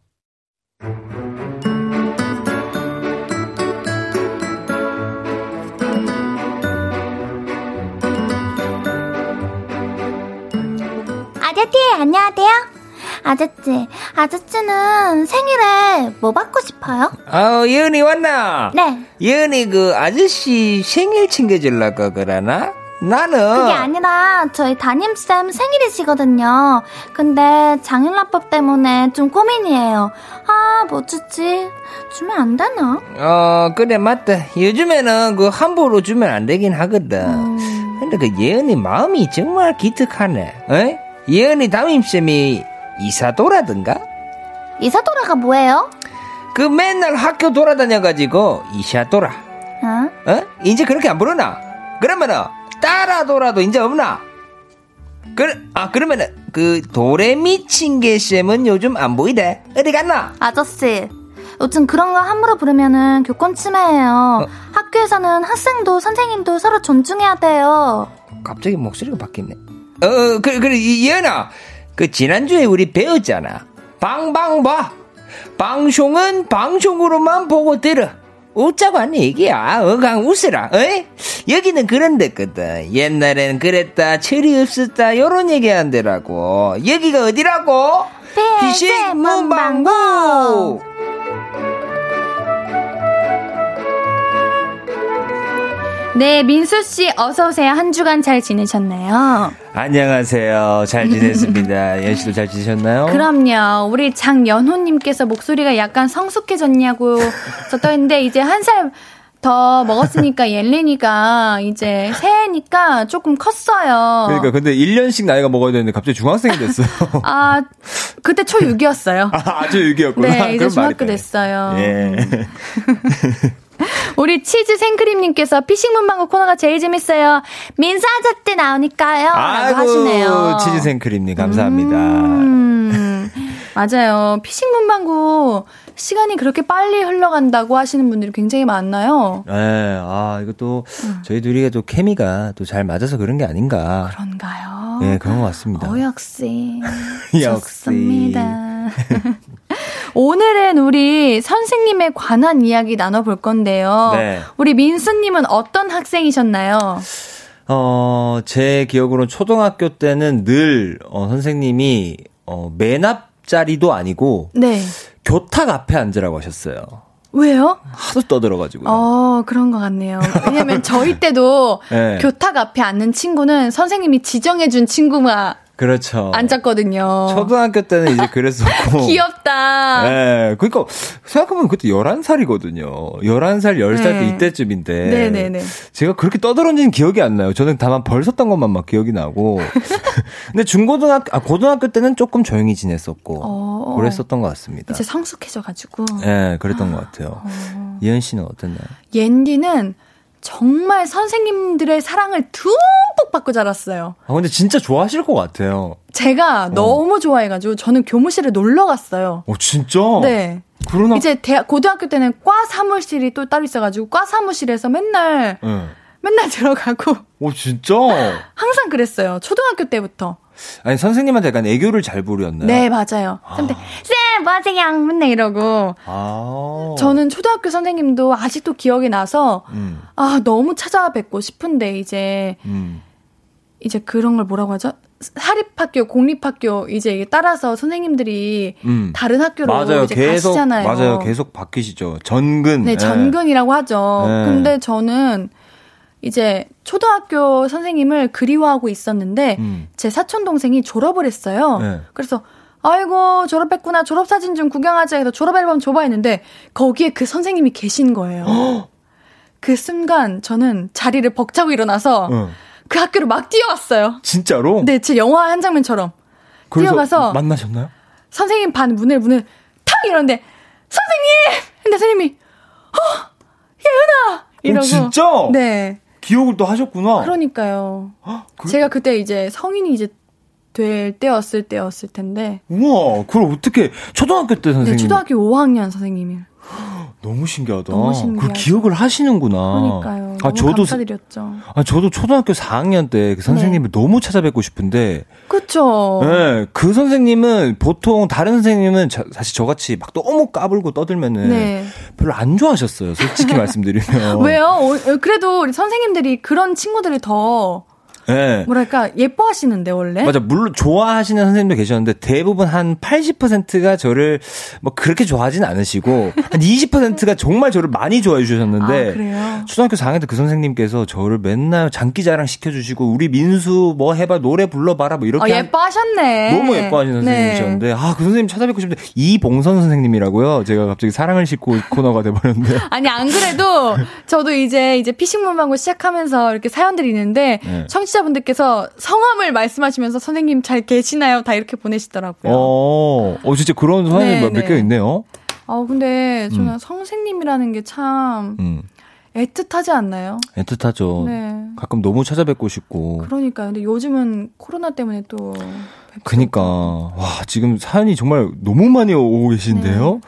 아저씨, 안녕하세요. 아저씨, 아저씨는 생일에 뭐 받고 싶어요? 아, 예은이 왔나? 네. 예은이 그 아저씨 생일 챙겨주려고 그러나? 나는 그게 아니라 저희 담임쌤 생일이시거든요. 근데 장일납법 때문에 좀 고민이에요. 아, 뭐 주지? 주면 안 되나? 어, 그래 맞다. 요즘에는 그 함부로 주면 안 되긴 하거든. 음. 근데 그 예은이 마음이 정말 기특하네. 에? 예은이 담임쌤이 이사도라든가? 이사도라가 뭐예요? 그 맨날 학교 돌아다녀가지고 이샤도라. 어? 어? 이제 그렇게 안 부르나? 그러면은 따라도라도 이제 없나? 그, 아 그러면은 그 도레미 칭게쌤은 요즘 안 보이대. 어디 갔나? 아저씨, 요즘 그런 거 함부로 부르면은 교권 침해예요. 어? 학교 학교에서는 학생도 선생님도 서로 존중해야 돼요. 갑자기 목소리가 바뀌네. 어, 어 그래, 그래, 이현아. 그, 지난주에 우리 배웠잖아. 방방 봐. 방송은 방송으로만 보고 들어. 웃자고 한 얘기야. 어강 웃으라. 어이? 여기는 그런 데거든. 옛날엔 그랬다. 철이 없었다. 요런 얘기 한데라고. 여기가 어디라고? 피식 문방구. 네, 민수 씨 어서 오세요. 한 주간 잘 지내셨나요? 안녕하세요. 잘 지냈습니다. 연 씨도 잘 지내셨나요? 그럼요. 우리 장연호 님께서 목소리가 약간 성숙해졌냐고 저떠 있는데 이제 한 살 더 먹었으니까 옐레니가 이제 새해니까 조금 컸어요. 그러니까 근데 1년씩 나이가 먹어야 되는데 갑자기 중학생이 됐어요. 아, 그때 초6이었어요. 아, 아주 6이었구나. 네, 이제 중학교 됐어요. 예. 우리 치즈 생크림님께서 피싱 문방구 코너가 제일 재밌어요. 민사 아저씨 나오니까요. 아이고, 하시네요. 치즈 생크림님 감사합니다. 음, 맞아요. 피싱 문방구 시간이 그렇게 빨리 흘러간다고 하시는 분들이 굉장히 많나요? 네, 아, 이것도 음. 저희 둘이 또 케미가 또 잘 맞아서 그런 게 아닌가. 그런가요? 네, 그런 것 같습니다. 어, 역시. 좋습니다. 오늘은 우리 선생님에 관한 이야기 나눠볼 건데요. 네. 우리 민수님은 어떤 학생이셨나요? 어, 제 기억으로는 초등학교 때는 늘, 어, 선생님이, 어, 맨 앞자리도 아니고, 네. 교탁 앞에 앉으라고 하셨어요. 왜요? 하도 떠들어가지고. 어, 그런 것 같네요. 왜냐면 저희 때도 네. 교탁 앞에 앉는 친구는 선생님이 지정해준 친구가 그렇죠. 앉았거든요. 초등학교 때는 이제 그랬었고. 귀엽다. 네. 그러니까 생각해보면 그때 11살이거든요. 11살, 10살 네. 때 이때쯤인데. 네네네. 제가 그렇게 떠들어진 기억이 안 나요. 저는 다만 벌 섰던 것만 막 기억이 나고. 근데 중고등학교, 아, 고등학교 때는 조금 조용히 지냈었고. 어, 그랬었던 것 같습니다. 이제 성숙해져가지고. 네, 그랬던 것 같아요. 어. 이현 씨는 어땠나요? 옌디는 정말 선생님들의 사랑을 듬뿍 받고 자랐어요. 아, 근데 진짜 좋아하실 것 같아요. 제가 어. 너무 좋아해가지고 저는 교무실에 놀러 갔어요. 어, 진짜? 네. 그러나... 이제 대학, 고등학교 때는 과 사무실이 또 따로 있어가지고 과 사무실에서 맨날, 네. 맨날 들어가고. 오, 진짜? 항상 그랬어요. 초등학교 때부터. 아니 선생님한테 약간 애교를 잘 부렸나요? 네 맞아요. 아. 선생님 쌤 뭐 하세요? 맨날 이러고. 아. 저는 초등학교 선생님도 아직도 기억이 나서 음. 아 너무 찾아뵙고 싶은데 이제 음. 이제 그런 걸 뭐라고 하죠? 사립학교, 공립학교 이제 따라서 선생님들이 음. 다른 학교로 맞아요. 이제 계속, 가시잖아요. 맞아요. 계속 바뀌시죠. 전근. 네, 전근이라고 하죠. 네. 근데 저는 이제 초등학교 선생님을 그리워하고 있었는데 음. 제 사촌 동생이 졸업을 했어요. 네. 그래서 아이고 졸업했구나 졸업사진 좀 구경하자 해서 졸업앨범 줘봐 했는데 거기에 그 선생님이 계신 거예요. 그 순간 저는 자리를 벅차고 일어나서 어. 그 학교를 막 뛰어왔어요. 진짜로? 네, 제 영화 한 장면처럼 뛰어가서 만나셨나요? 선생님 반 문을 문을 탁 이러는데 선생님! 근데 선생님이 어 예은아 이러고 오, 진짜? 네. 기억을 또 하셨구나. 그러니까요. 그... 제가 그때 이제 성인이 이제 될 때였을 때였을 텐데. 우와, 그걸 어떻게 초등학교 때 선생님? 네, 초등학교 5학년 선생님이. 너무 신기하다. 너무 신기하죠. 그 기억을 하시는구나. 그러니까요. 아, 저도 감사드렸죠. 아, 저도 초등학교 4학년 때 그 선생님을 네. 너무 찾아뵙고 싶은데. 그쵸. 네. 그 선생님은 보통 다른 선생님은 저, 사실 저같이 막 너무 까불고 떠들면은 네. 별로 안 좋아하셨어요. 솔직히 말씀드리면. 왜요? 어, 그래도 우리 선생님들이 그런 친구들을 더 네. 뭐랄까 예뻐하시는데 원래 맞아 물론 좋아하시는 선생님도 계셨는데 대부분 한 80%가 저를 뭐 그렇게 좋아하진 않으시고 한 20%가 정말 저를 많이 좋아해 주셨는데 아, 초등학교 4학년 때 그 선생님께서 저를 맨날 장기자랑 시켜주시고 우리 민수 뭐 해봐 노래 불러봐라 뭐 이렇게 어, 예뻐하셨네 너무 예뻐하시는 네. 선생님이셨는데 네. 아그 선생님 찾아뵙고 싶은데 이봉선 선생님이라고요 제가 갑자기 사랑을 싣고 코너가 돼버렸는데 아니 안 그래도 저도 이제 이제 피싱 문방구 시작하면서 이렇게 사연들이 있는데 네. 청취 자분들께서 성함을 말씀하시면서 선생님 잘 계시나요? 다 이렇게 보내시더라고요. 어, 어 진짜 그런 사연이 네, 몇개 네. 있네요. 아 근데 저는 음. 선생님이라는 게 참. 음. 애틋하지 않나요? 애틋하죠. 네. 가끔 너무 찾아뵙고 싶고. 그러니까요. 근데 요즘은 코로나 때문에 또. 그니까. 와, 지금 사연이 정말 너무 많이 오고 계신데요? 네.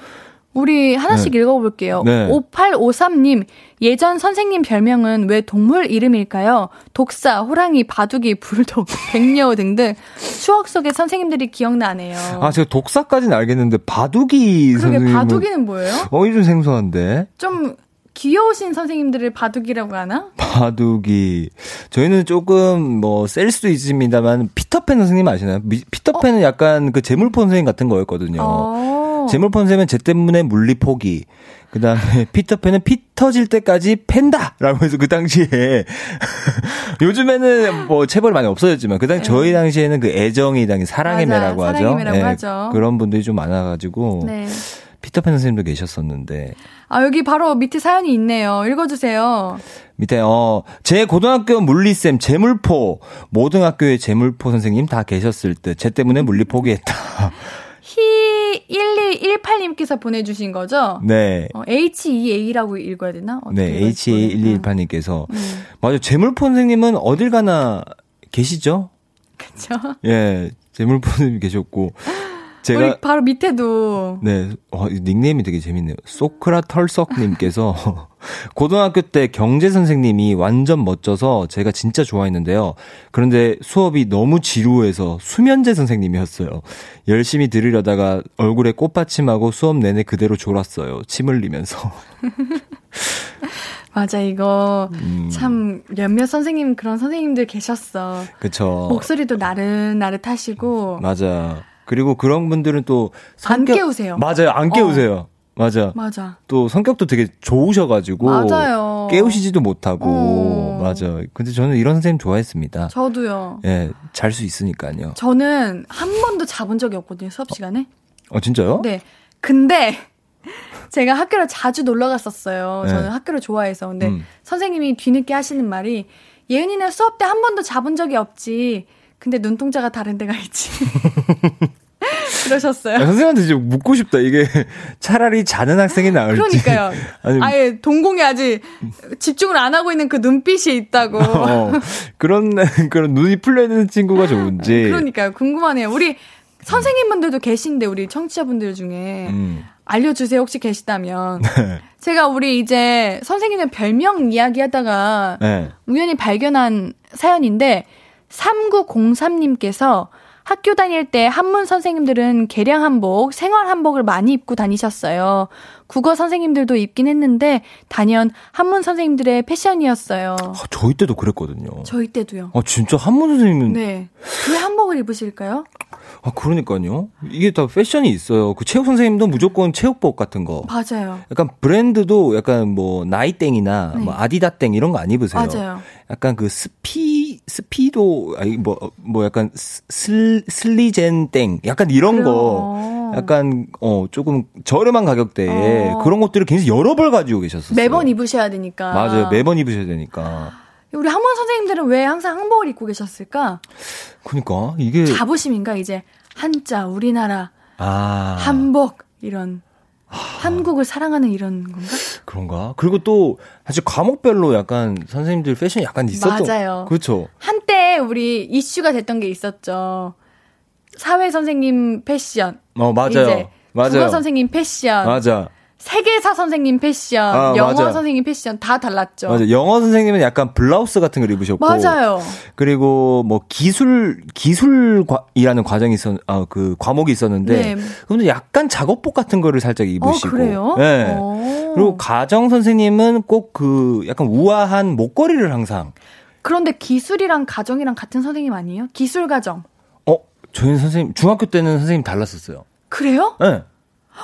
우리 하나씩 네. 읽어볼게요. 네. 5853님, 예전 선생님 별명은 왜 동물 이름일까요? 독사, 호랑이, 바둑이, 불독, 백녀 등등 추억 속의 선생님들이 기억나네요. 아, 제가 독사까지는 알겠는데 바둑이 그러게 바둑이는 뭐예요? 어, 이 좀 생소한데. 좀 귀여우신 선생님들을 바둑이라고 하나? 바둑이 저희는 조금 뭐 셀 수도 있습니다만 피터팬 선생님 아시나요? 피터팬은 어? 약간 그 재물포 선생님 같은 거였거든요. 어. 재물포 선생님은 제 때문에 물리 포기. 그 다음에 피터팬은 피 터질 때까지 팬다! 라고 해서 그 당시에, 요즘에는 뭐 체벌이 많이 없어졌지만, 그 당시 네. 저희 당시에는 그 애정이 당시 사랑의 맞아, 매라고 하죠. 사랑의 매라고 네, 하죠. 그런 분들이 좀 많아가지고, 네. 피터팬 선생님도 계셨었는데. 아, 여기 바로 밑에 사연이 있네요. 읽어주세요. 밑에, 어, 제 고등학교 물리쌤, 재물포, 모등학교의 재물포 선생님 다 계셨을 때, 제 때문에 물리 포기했다. 히1218님께서 보내주신 거죠? 네. 어, HEA라고 읽어야 되나? 네, HEA1218님께서. 음. 맞아, 재물포 선생님은 어딜 가나 계시죠? 그쵸. 예, 재물포 선생님 계셨고. 제가 우리 바로 밑에도 네 어, 닉네임이 되게 재밌네요. 소크라 털석님께서 고등학교 때 경제 선생님이 완전 멋져서 제가 진짜 좋아했는데요. 그런데 수업이 너무 지루해서 수면제 선생님이었어요. 열심히 들으려다가 얼굴에 꽃받침하고 수업 내내 그대로 졸았어요. 침 흘리면서. 맞아 이거 음. 참 몇몇 선생님 그런 선생님들 계셨어. 그쵸. 목소리도 나른나릇하시고. 맞아. 그리고 그런 분들은 또 성격, 안 깨우세요. 맞아요. 안 깨우세요. 어. 맞아. 맞아. 또 성격도 되게 좋으셔가지고. 맞아요. 깨우시지도 못하고. 어. 맞아. 근데 저는 이런 선생님 좋아했습니다. 저도요. 예, 잘 수 있으니까요. 저는 한 번도 잡은 적이 없거든요, 수업 시간에. 어, 진짜요? 네. 근데 제가 학교를 자주 놀러 갔었어요. 저는 네. 학교를 좋아해서. 근데 음. 선생님이 뒤늦게 하시는 말이 예은이는 수업 때 한 번도 잡은 적이 없지. 근데 눈동자가 다른 데가 있지. 그러셨어요. 아, 선생님한테 좀 묻고 싶다. 이게 차라리 자는 학생이 나을지. 그러니까요. 아니, 아예 동공에 아직 집중을 안 하고 있는 그 눈빛이 있다고. 어, 그런 그런 눈이 풀려 있는 친구가 좋은지. 그러니까요. 궁금하네요. 우리 선생님분들도 계신데 우리 청취자분들 중에 음. 알려주세요. 혹시 계시다면. 네. 제가 우리 이제 선생님의 별명 이야기하다가 네. 우연히 발견한 사연인데 3903님께서 학교 다닐 때 한문 선생님들은 개량 한복, 생활 한복을 많이 입고 다니셨어요. 국어 선생님들도 입긴 했는데 단연 한문 선생님들의 패션이었어요. 아, 저희 때도 그랬거든요. 저희 때도요. 아 진짜 한문 선생님은 네. 왜 한복을 입으실까요? 아, 그러니까요. 이게 다 패션이 있어요. 그 체육 선생님도 무조건 체육복 같은 거. 맞아요. 약간 브랜드도 약간 뭐 나이땡이나 네. 뭐 아디다땡 이런 거 안 입으세요. 맞아요. 약간 그 스피 스피도 아니 뭐뭐 뭐 약간 슬 슬리젠땡 약간 이런 그래요. 거 약간 어 조금 저렴한 가격대에 어. 그런 것들을 굉장히 여러 벌 가지고 계셨어요. 매번 입으셔야 되니까. 맞아요. 매번 입으셔야 되니까. 우리 학원 선생님들은 왜 항상 한복을 입고 계셨을까? 그니까 이게 자부심인가 이제 한자 우리나라 아. 한복 이런 한국을 사랑하는 이런 건가? 그런가? 그리고 또 사실 과목별로 약간 선생님들 패션이 약간 있었던 맞아요. 그렇죠. 한때 우리 이슈가 됐던 게 있었죠. 사회 선생님 패션. 어 맞아요. 맞아요. 국어 선생님 패션. 맞아. 세계사 선생님 패션, 아, 영어 맞아. 선생님 패션 다 달랐죠. 맞아. 영어 선생님은 약간 블라우스 같은 걸 입으셨고. 맞아요. 그리고 뭐 기술 기술이라는 과정이 있었 아 그 과목이 있었는데 네. 그분들 약간 작업복 같은 거를 살짝 입으시고. 어, 그래요? 네. 오. 그리고 가정 선생님은 꼭 그 약간 우아한 목걸이를 항상. 그런데 기술이랑 가정이랑 같은 선생님 아니에요? 기술 가정. 어, 저희는 선생님 중학교 때는 선생님 달랐었어요. 그래요? 네.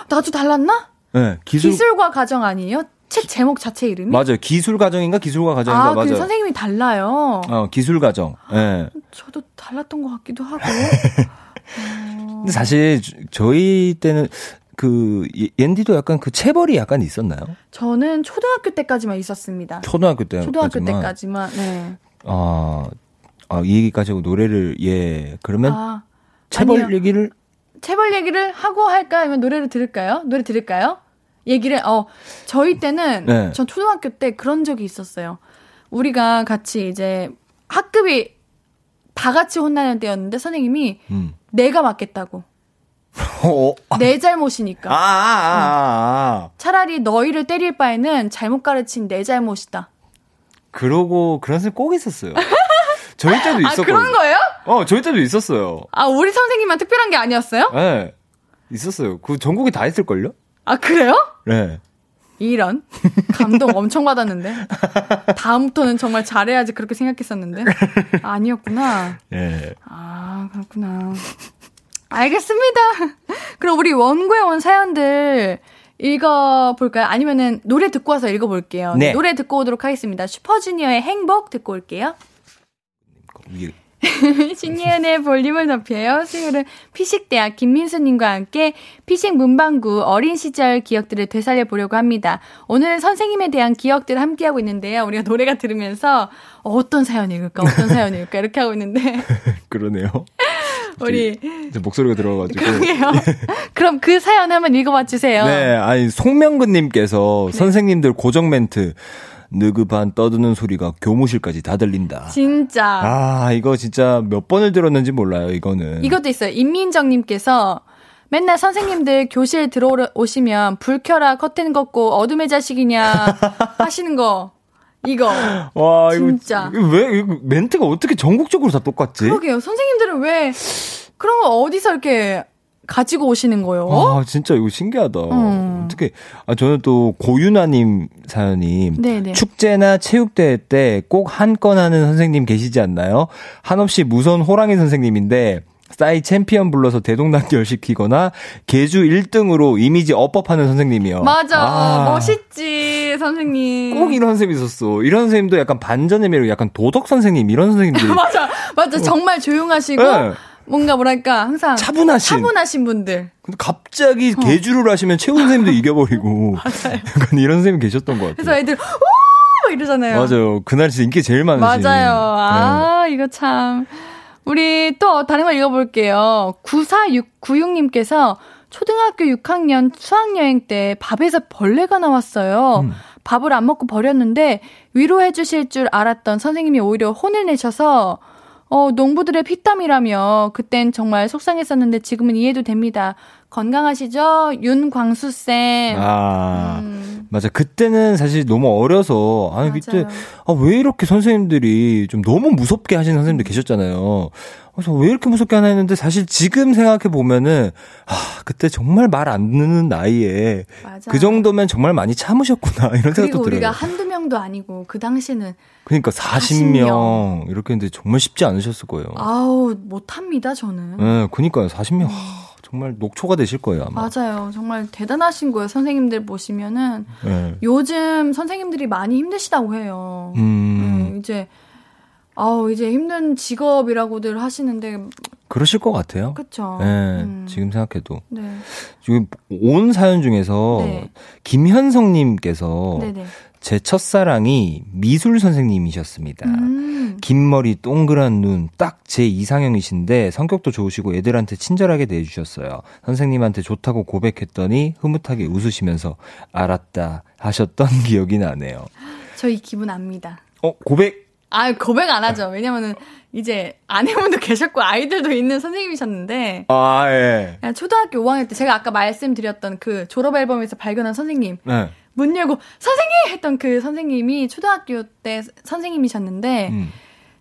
나도 달랐나? 네, 기술... 기술과 가정 아니에요? 책 제목 자체 이름이? 맞아요. 기술 가정인가 기술과 가정인가 아, 그 맞아요. 그 선생님이 달라요. 어, 기술 가정. 예. 네. 저도 달랐던 것 같기도 하고. 어... 근데 사실 저희 때는 그 옌디도 약간 그 체벌이 약간 있었나요? 저는 초등학교 때까지만 있었습니다. 초등학교 때 초등학교 때까지만. 네. 아, 아, 이 얘기 가지고 노래를 예. 그러면 아, 체벌 아니요. 얘기를 체벌 얘기를 하고 할까 아니면 노래를 들을까요? 노래 들을까요? 얘기를 어 저희 때는 네. 전 초등학교 때 그런 적이 있었어요. 우리가 같이 이제 학급이 다 같이 혼나는 때였는데 선생님이 음. 내가 맞겠다고. 어, 내 잘못이니까. 아, 아, 아, 아. 차라리 너희를 때릴 바에는 잘못 가르친 내 잘못이다. 그러고 그런 선생님 꼭 있었어요. 저희 때도 아, 있었거든요. 그런 거예요? 어, 저희 때도 있었어요. 아, 우리 선생님만 특별한 게 아니었어요? 네. 있었어요. 그 전국에 다 있을걸요? 아, 그래요? 네. 이런. 감동 엄청 받았는데. 다음부터는 정말 잘해야지 그렇게 생각했었는데. 아니었구나. 네. 아, 그렇구나. 알겠습니다. 그럼 우리 원고에 온 사연들 읽어볼까요? 아니면은 노래 듣고 와서 읽어볼게요. 네. 노래 듣고 오도록 하겠습니다. 슈퍼주니어의 행복 듣고 올게요. 이게 신예은의 볼륨을 높여요. 수요일은 피식대학 김민수님과 함께 피식 문방구 어린 시절 기억들을 되살려 보려고 합니다. 오늘은 선생님에 대한 기억들을 함께하고 있는데요. 우리가 노래가 들으면서 어떤 사연 읽을까, 어떤 사연 읽을까 이렇게 하고 있는데 그러네요. 우리 목소리가 들어가지고. 그럼 그 사연 한번 읽어봐 주세요. 네, 아니 송명근님께서 선생님들 고정 멘트 느그반 떠드는 소리가 교무실까지 다 들린다. 진짜. 아, 이거 진짜 몇 번을 들었는지 몰라요, 이거는. 이것도 있어요. 임민정님께서 맨날 선생님들 교실 들어오시면 불 켜라 커튼 걷고 어둠의 자식이냐 하시는 거 이거 와, 진짜. 이거 왜 이거 멘트가 어떻게 전국적으로 다 똑같지? 그러게요. 선생님들은 왜 그런 거 어디서 이렇게 가지고 오시는 거예요? 아, 진짜 이거 신기하다. 음. 어떻게, 아, 저는 또 고유나님 사연이 네네. 축제나 체육대회 때 꼭 한 건 하는 선생님 계시지 않나요? 한없이 무서운 호랑이 선생님인데, 싸이 챔피언 불러서 대동단결 시키거나, 개주 1등으로 이미지 업업하는 선생님이요. 맞아. 아, 멋있지, 선생님. 꼭 이런 선생님 있었어. 이런 선생님도 약간 반전의 매력, 약간 도덕 선생님, 이런 선생님들. 맞아. 맞아. 정말 조용하시고 네. 뭔가 뭐랄까 항상 차분하신. 차분하신 분들. 근데 갑자기 어. 개주를 하시면 최우 선생님도 이겨버리고. 약간 이런 선생님 계셨던 것 같아요. 그래서 애들 오! 막 이러잖아요. 맞아요. 그날 진짜 인기 제일 많으신. 맞아요. 네. 아, 이거 참. 우리 또 다른 거 읽어볼게요. 9496님께서 초등학교 6학년 수학여행 때 밥에서 벌레가 나왔어요. 음. 밥을 안 먹고 버렸는데 위로해 주실 줄 알았던 선생님이 오히려 혼을 내셔서 어, 농부들의 피땀이라며 그땐 정말 속상했었는데 지금은 이해도 됩니다. 건강하시죠? 윤광수쌤. 아, 음. 맞아. 그때는 사실 너무 어려서, 아니, 그때. 아, 왜 이렇게 선생님들이 좀 너무 무섭게 하시는 선생님들 계셨잖아요. 그래서 왜 이렇게 무섭게 하나 했는데 사실 지금 생각해 보면은, 아, 그때 정말 말 안 듣는 나이에 맞아요. 그 정도면 정말 많이 참으셨구나, 이런 생각도 그리고 우리가 들어요. 한두 명도 아니고 그 당시는 그러니까 40명, 이렇게 했는데 정말 쉽지 않으셨을 거예요. 아우 못합니다 저는. 예, 그니까요. 40명. 하, 정말 녹초가 되실 거예요, 아마. 맞아요. 정말 대단하신 거예요. 선생님들 보시면은 예. 요즘 선생님들이 많이 힘드시다고 해요. 음, 네, 이제 아우 이제 힘든 직업이라고들 하시는데 그러실 것 같아요. 그쵸. 예, 음. 지금 생각해도. 네. 지금 온 사연 중에서 네. 김현성님께서 네네. 제 첫사랑이 미술 선생님이셨습니다. 음. 긴 머리, 동그란 눈, 딱 제 이상형이신데 성격도 좋으시고 애들한테 친절하게 대해주셨어요. 선생님한테 좋다고 고백했더니 흐뭇하게 웃으시면서 알았다 하셨던 기억이 나네요. 저희 기분 압니다. 어, 고백? 아 고백 안 하죠. 왜냐면은 이제 아내분도 계셨고 아이들도 있는 선생님이셨는데 아, 예. 그냥 초등학교 5학년 때 제가 아까 말씀드렸던 그 졸업 앨범에서 발견한 선생님 네. 문 열고 선생님 했던 그 선생님이 초등학교 때 선생님이셨는데 음.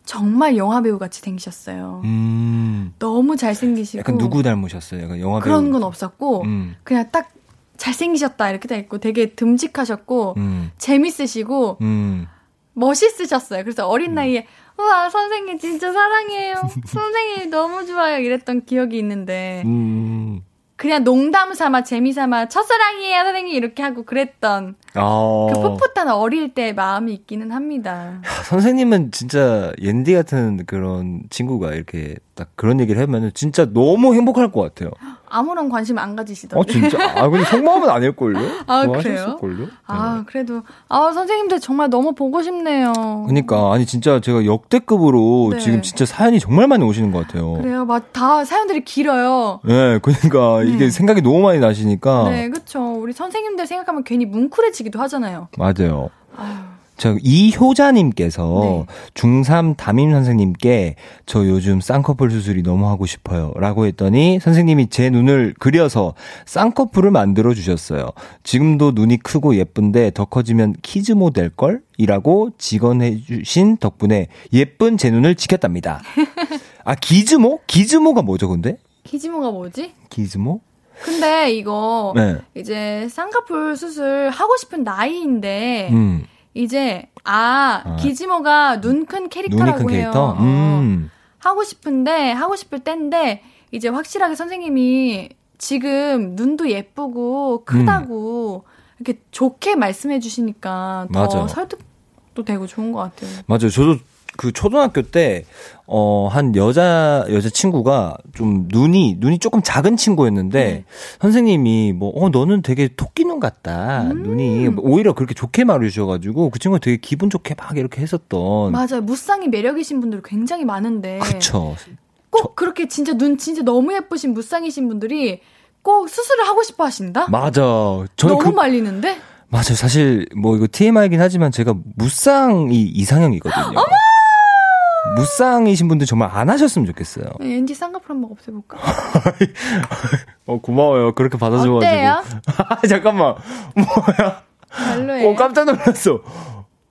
정말 영화 배우 같이 생기셨어요. 음. 너무 잘생기시고 약간 누구 닮으셨어요? 약간 영화 그런 배우. 건 없었고 음. 그냥 딱 잘생기셨다 이렇게 돼 있고 되게 듬직하셨고 음. 재밌으시고 음. 멋있으셨어요. 그래서 어린 나이에 우와 선생님 진짜 사랑해요. 선생님 너무 좋아요 이랬던 기억이 있는데 음. 그냥 농담 삼아 재미 삼아 첫사랑이에요 선생님 이렇게 하고 그랬던 아. 그 풋풋한 어릴 때 마음이 있기는 합니다. 선생님은 진짜 옌디 같은 그런 친구가 이렇게 딱 그런 얘기를 하면은 진짜 너무 행복할 것 같아요. 아무런 관심 안 가지시던데. 어 진짜? 아 근데 속마음은 아닐걸요? 아, 좋아하셨을걸요? 아, 그래도, 아, 선생님들 정말 너무 보고 싶네요. 그러니까 아니 진짜 제가 역대급으로 네. 지금 진짜 사연이 정말 많이 오시는 것 같아요. 그래요. 막, 다 사연들이 길어요. 네, 그러니까 이게 네. 생각이 너무 많이 나시니까 네, 그쵸. 우리 선생님들 생각하면 괜히 뭉클해지기도 하잖아요. 맞아요. 아유, 저 이효자님께서 네. 중3 담임 선생님께 저 요즘 쌍꺼풀 수술이 너무 하고 싶어요. 라고 했더니 선생님이 제 눈을 그려서 쌍꺼풀을 만들어 주셨어요. 지금도 눈이 크고 예쁜데 더 커지면 키즈모 될걸? 이라고 직언해 주신 덕분에 예쁜 제 눈을 지켰답니다. 아, 기즈모? 기즈모가 뭐죠, 근데? 키지모가 뭐지? 기즈모? 근데 이거 네. 이제 쌍꺼풀 수술 하고 싶은 나이인데 음. 이제 아, 아. 기지모가 눈 큰 캐릭터라고 큰 해요. 캐릭터? 어. 음. 하고 싶은데 하고 싶을 때인데 이제 확실하게 선생님이 지금 눈도 예쁘고 크다고 이렇게 좋게 말씀해 주시니까 더 맞아. 설득도 되고 좋은 것 같아요. 맞아요. 저도 그 초등학교 때, 어, 한 여자, 여자 친구가 좀 눈이, 눈이 조금 작은 친구였는데, 네. 선생님이 뭐, 어, 너는 되게 토끼눈 같다. 음. 눈이 오히려 그렇게 좋게 말해주셔가지고, 그 친구가 되게 기분 좋게 막 이렇게 했었던. 맞아요. 무쌍이 매력이신 분들 굉장히 많은데 그쵸. 꼭 그렇게 진짜 눈 진짜 너무 예쁘신 무쌍이신 분들이 꼭 수술을 하고 싶어 하신다? 맞아. 저는 너무 그, 말리는데? 맞아요. 사실, 뭐, 이거 TMI이긴 하지만 제가 무쌍이 이상형이거든요. 무쌍이신 분들 정말 안 하셨으면 좋겠어요. 엔지 쌍꺼풀 한번 없애볼까? 어, 고마워요. 그렇게 받아줘가지고. 어때요? 아, 잠깐만. 뭐야? 별로예요. 어, 깜짝 놀랐어.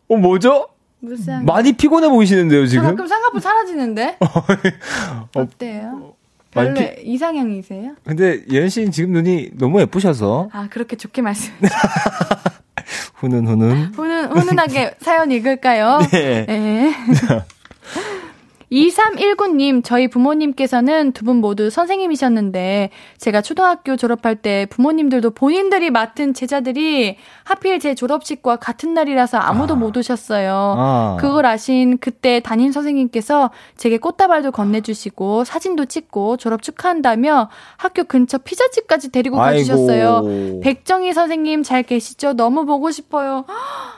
어, 뭐죠? 무쌍. 많이 피곤해 보이시는데요, 저 지금? 가끔 쌍꺼풀 사라지는데? 어때요? 별로 많이 이상형이세요? 근데 예은 씨는 지금 눈이 너무 예쁘셔서 아 그렇게 좋게 말씀. 후는 후는 훈훈 훈훈하게 사연 읽을까요? 네. 네. 2319님, 저희 부모님께서는 두 분 모두 선생님이셨는데, 제가 초등학교 졸업할 때 부모님들도 본인들이 맡은 제자들이 하필 제 졸업식과 같은 날이라서 아무도 못 오셨어요. 아. 그걸 아신 그때 담임 선생님께서 제게 꽃다발도 건네주시고, 사진도 찍고, 졸업 축하한다며 학교 근처 피자집까지 데리고 가주셨어요. 백정희 선생님 잘 계시죠? 너무 보고 싶어요.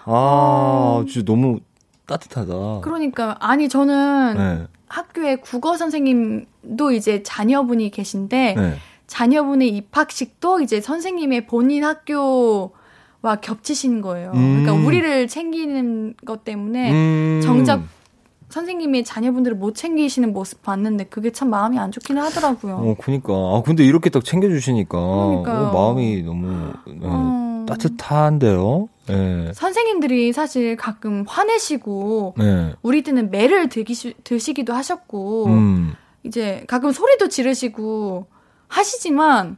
아, 진짜 너무 따뜻하다. 그러니까, 아니, 저는 네. 학교에 국어 선생님도 이제 자녀분이 계신데 네. 자녀분의 입학식도 이제 선생님의 본인 학교 와 겹치신 거예요. 그러니까 음. 우리를 챙기는 것 때문에 음. 정작 선생님이 자녀분들을 못 챙기시는 모습 봤는데 그게 참 마음이 안 좋긴 하더라고요. 어, 그니까. 아, 근데 이렇게 딱 챙겨주시니까. 그러니까요. 어, 마음이 너무, 네, 어. 따뜻한데요? 네. 선생님들이 사실 가끔 화내시고 네. 우리 때는 매를 드기, 드시기도 하셨고 음. 이제 가끔 소리도 지르시고 하시지만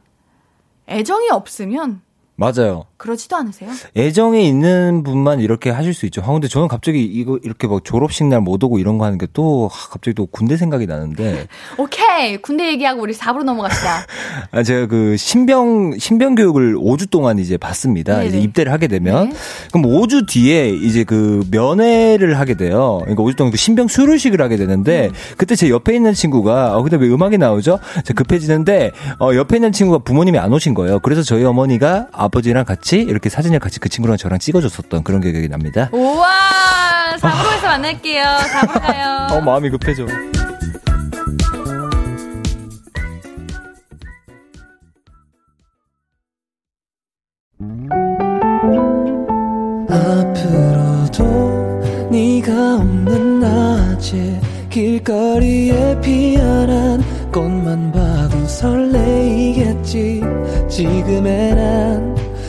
애정이 없으면 맞아요. 그러지도 않으세요? 애정이 있는 분만 이렇게 하실 수 있죠. 아, 근데 저는 갑자기 이거 이렇게 막 졸업식 날 못 오고 이런 거 하는 게 또 갑자기 또 군대 생각이 나는데 오케이 군대 얘기하고 우리 4부로 넘어갑시다. 아, 제가 그 신병 신병 교육을 5주 동안 이제 받습니다. 네네. 이제 입대를 하게 되면 네. 그럼 5주 뒤에 이제 그 면회를 하게 돼요. 그러니까 5주 동안 그 신병 수료식을 하게 되는데 음. 그때 제 옆에 있는 친구가 어 근데 왜 음악이 나오죠? 제가 급해지는데 어 옆에 있는 친구가 부모님이 안 오신 거예요. 그래서 저희 어머니가 아 버지랑 같이 이렇게 사진을 같이 그 친구랑 저랑 찍어줬었던 그런 기억이 납니다. 우와 4부에서 만날게요. 4부로 가요. 어 마음이 급해져. 앞으로도 네가 없는 낮에 길거리에 피어난 꽃만 봐도 설레이겠지 지금의 난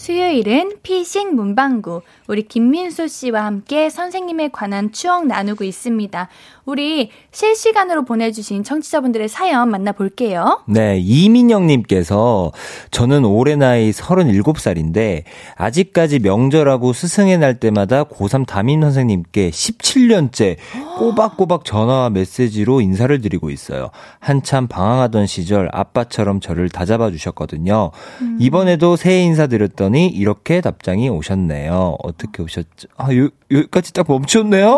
수요일은 피싱 문방구. 우리 김민수 씨와 함께 선생님에 관한 추억 나누고 있습니다. 우리 실시간으로 보내주신 청취자분들의 사연 만나볼게요. 네, 이민영님께서 저는 올해 나이 37살인데 아직까지 명절하고 스승의 날 때마다 고3 담임 선생님께 17년째 꼬박꼬박 전화와 메시지로 인사를 드리고 있어요. 한참 방황하던 시절 아빠처럼 저를 다잡아 주셨거든요. 이번에도 새해 인사 드렸 더니 이렇게 답장이 오셨네요. 어떻게 오셨죠? 아, 요, 여기까지 딱 멈췄네요?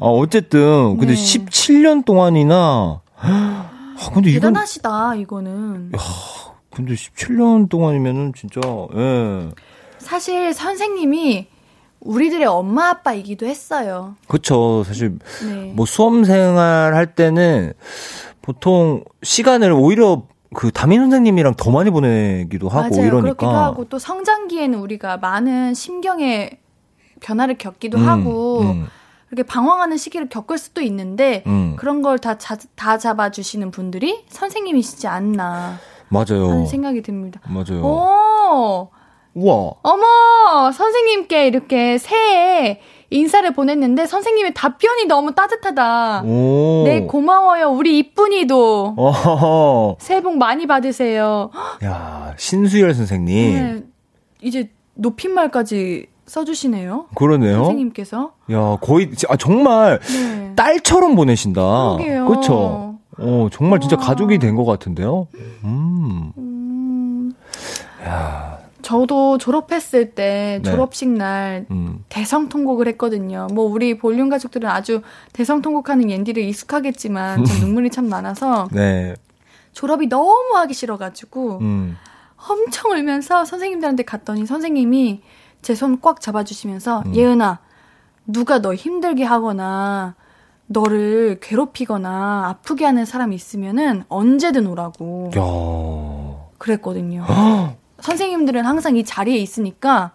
어, 어쨌든 근데 네. 17년 동안이나 아, 근데 이건 대단하시다, 이거는. 근데 17년 동안이면은 진짜 예. 사실 선생님이 우리들의 엄마 아빠이기도 했어요. 그쵸. 사실 네. 뭐 수험 생활 할 때는 보통 시간을 오히려 그 담임 선생님이랑 더 많이 보내기도 하고 맞아요. 이러니까. 그렇기도 하고 또 성장기에는 우리가 많은 심경의 변화를 겪기도 음, 하고 음, 이렇게 방황하는 시기를 겪을 수도 있는데 음. 그런 걸 다 다 잡아주시는 분들이 선생님이시지 않나 맞아요. 하는 생각이 듭니다. 맞아요. 오, 우와. 어머, 선생님께 이렇게 새해 인사를 보냈는데 선생님의 답변이 너무 따뜻하다. 오. 네, 고마워요. 우리 이쁜이도. 어허허. 새해 복 많이 받으세요. 야, 신수열 선생님. 네, 이제 높임말까지 써주시네요. 그러네요. 선생님께서. 야, 거의, 아, 정말 네. 딸처럼 보내신다. 그러게요. 그쵸? 어, 정말 진짜 와. 가족이 된 것 같은데요? 음. 음, 야, 저도 졸업했을 때 네. 졸업식 날 음. 대성 통곡을 했거든요. 뭐 우리 볼륨 가족들은 아주 대성 통곡하는 옌디를 익숙하겠지만 전 눈물이 참 많아서 네. 졸업이 너무 하기 싫어가지고 음. 엄청 울면서 선생님들한테 갔더니 선생님이 제 손 꽉 잡아주시면서 음. 예은아 누가 너 힘들게 하거나 너를 괴롭히거나 아프게 하는 사람이 있으면은 언제든 오라고 야. 그랬거든요. 선생님들은 항상 이 자리에 있으니까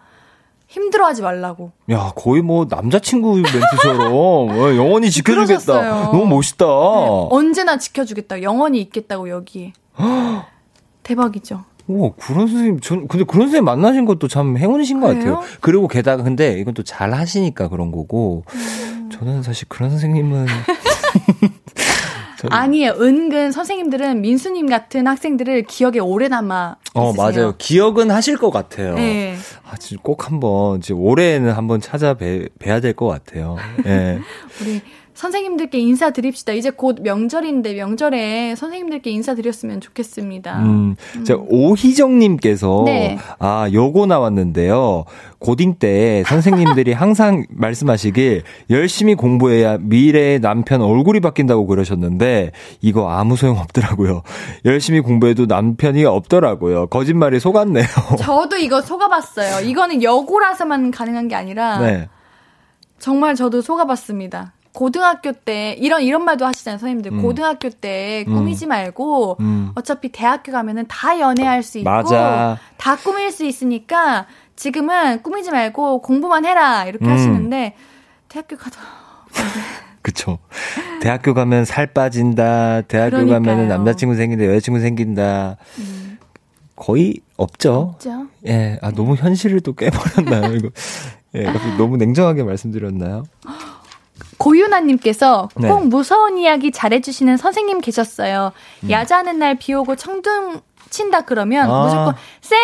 힘들어하지 말라고. 야, 거의 뭐 남자친구 멘트처럼 어, 영원히 지켜주겠다. 그러셨어요. 너무 멋있다. 네, 언제나 지켜주겠다. 영원히 있겠다고 여기에. 대박이죠. 우와, 그런 선생님, 전, 근데 그런 선생님 만나신 것도 참 행운이신 것 그래요? 같아요. 그리고 게다가 근데 이건 또 잘 하시니까 그런 거고, 음. 저는 사실 그런 선생님은. 아니에요. 은근 선생님들은 민수님 같은 학생들을 기억에 오래 남아 어, 있으세요. 맞아요. 기억은 하실 것 같아요. 네. 아, 진짜 꼭 한번, 이제 올해는 한번 찾아뵈, 뵈야 될 것 같아요. 예. 우리 선생님들께 인사드립시다. 이제 곧 명절인데 명절에 선생님들께 인사드렸으면 좋겠습니다. 음, 자, 오희정님께서, 네. 아, 요거 나왔는데요. 고딩 때 선생님들이 항상 말씀하시길, 열심히 공부해야 미래의 남편 얼굴이 바뀐다고 그러셨는데, 이거 아무 소용 없더라고요. 열심히 공부해도 남편이 없더라고요. 거짓말이 속았네요. 저도 이거 속아봤어요. 이거는 여고라서만 가능한 게 아니라 네. 정말 저도 속아봤습니다. 고등학교 때 이런 이런 말도 하시잖아요, 선생님들. 음. 고등학교 때 음. 꾸미지 말고 음. 어차피 대학교 가면은 다 연애할 수 있고 맞아. 다 꾸밀 수 있으니까 지금은 꾸미지 말고 공부만 해라 이렇게 음. 하시는데 대학교 가다 그쵸. 대학교 가면 살 빠진다. 대학교 그러니까요. 가면은 남자친구 생긴다. 여자친구 생긴다. 거의 없죠. 없죠. 예, 아, 너무 현실을 또 깨버렸나요, 이거? 예, 너무 냉정하게 말씀드렸나요? 고윤아님께서 네. 꼭 무서운 이야기 잘해주시는 선생님 계셨어요. 음. 야자하는 날 비 오고 청둥 친다 그러면 아. 무조건 쌤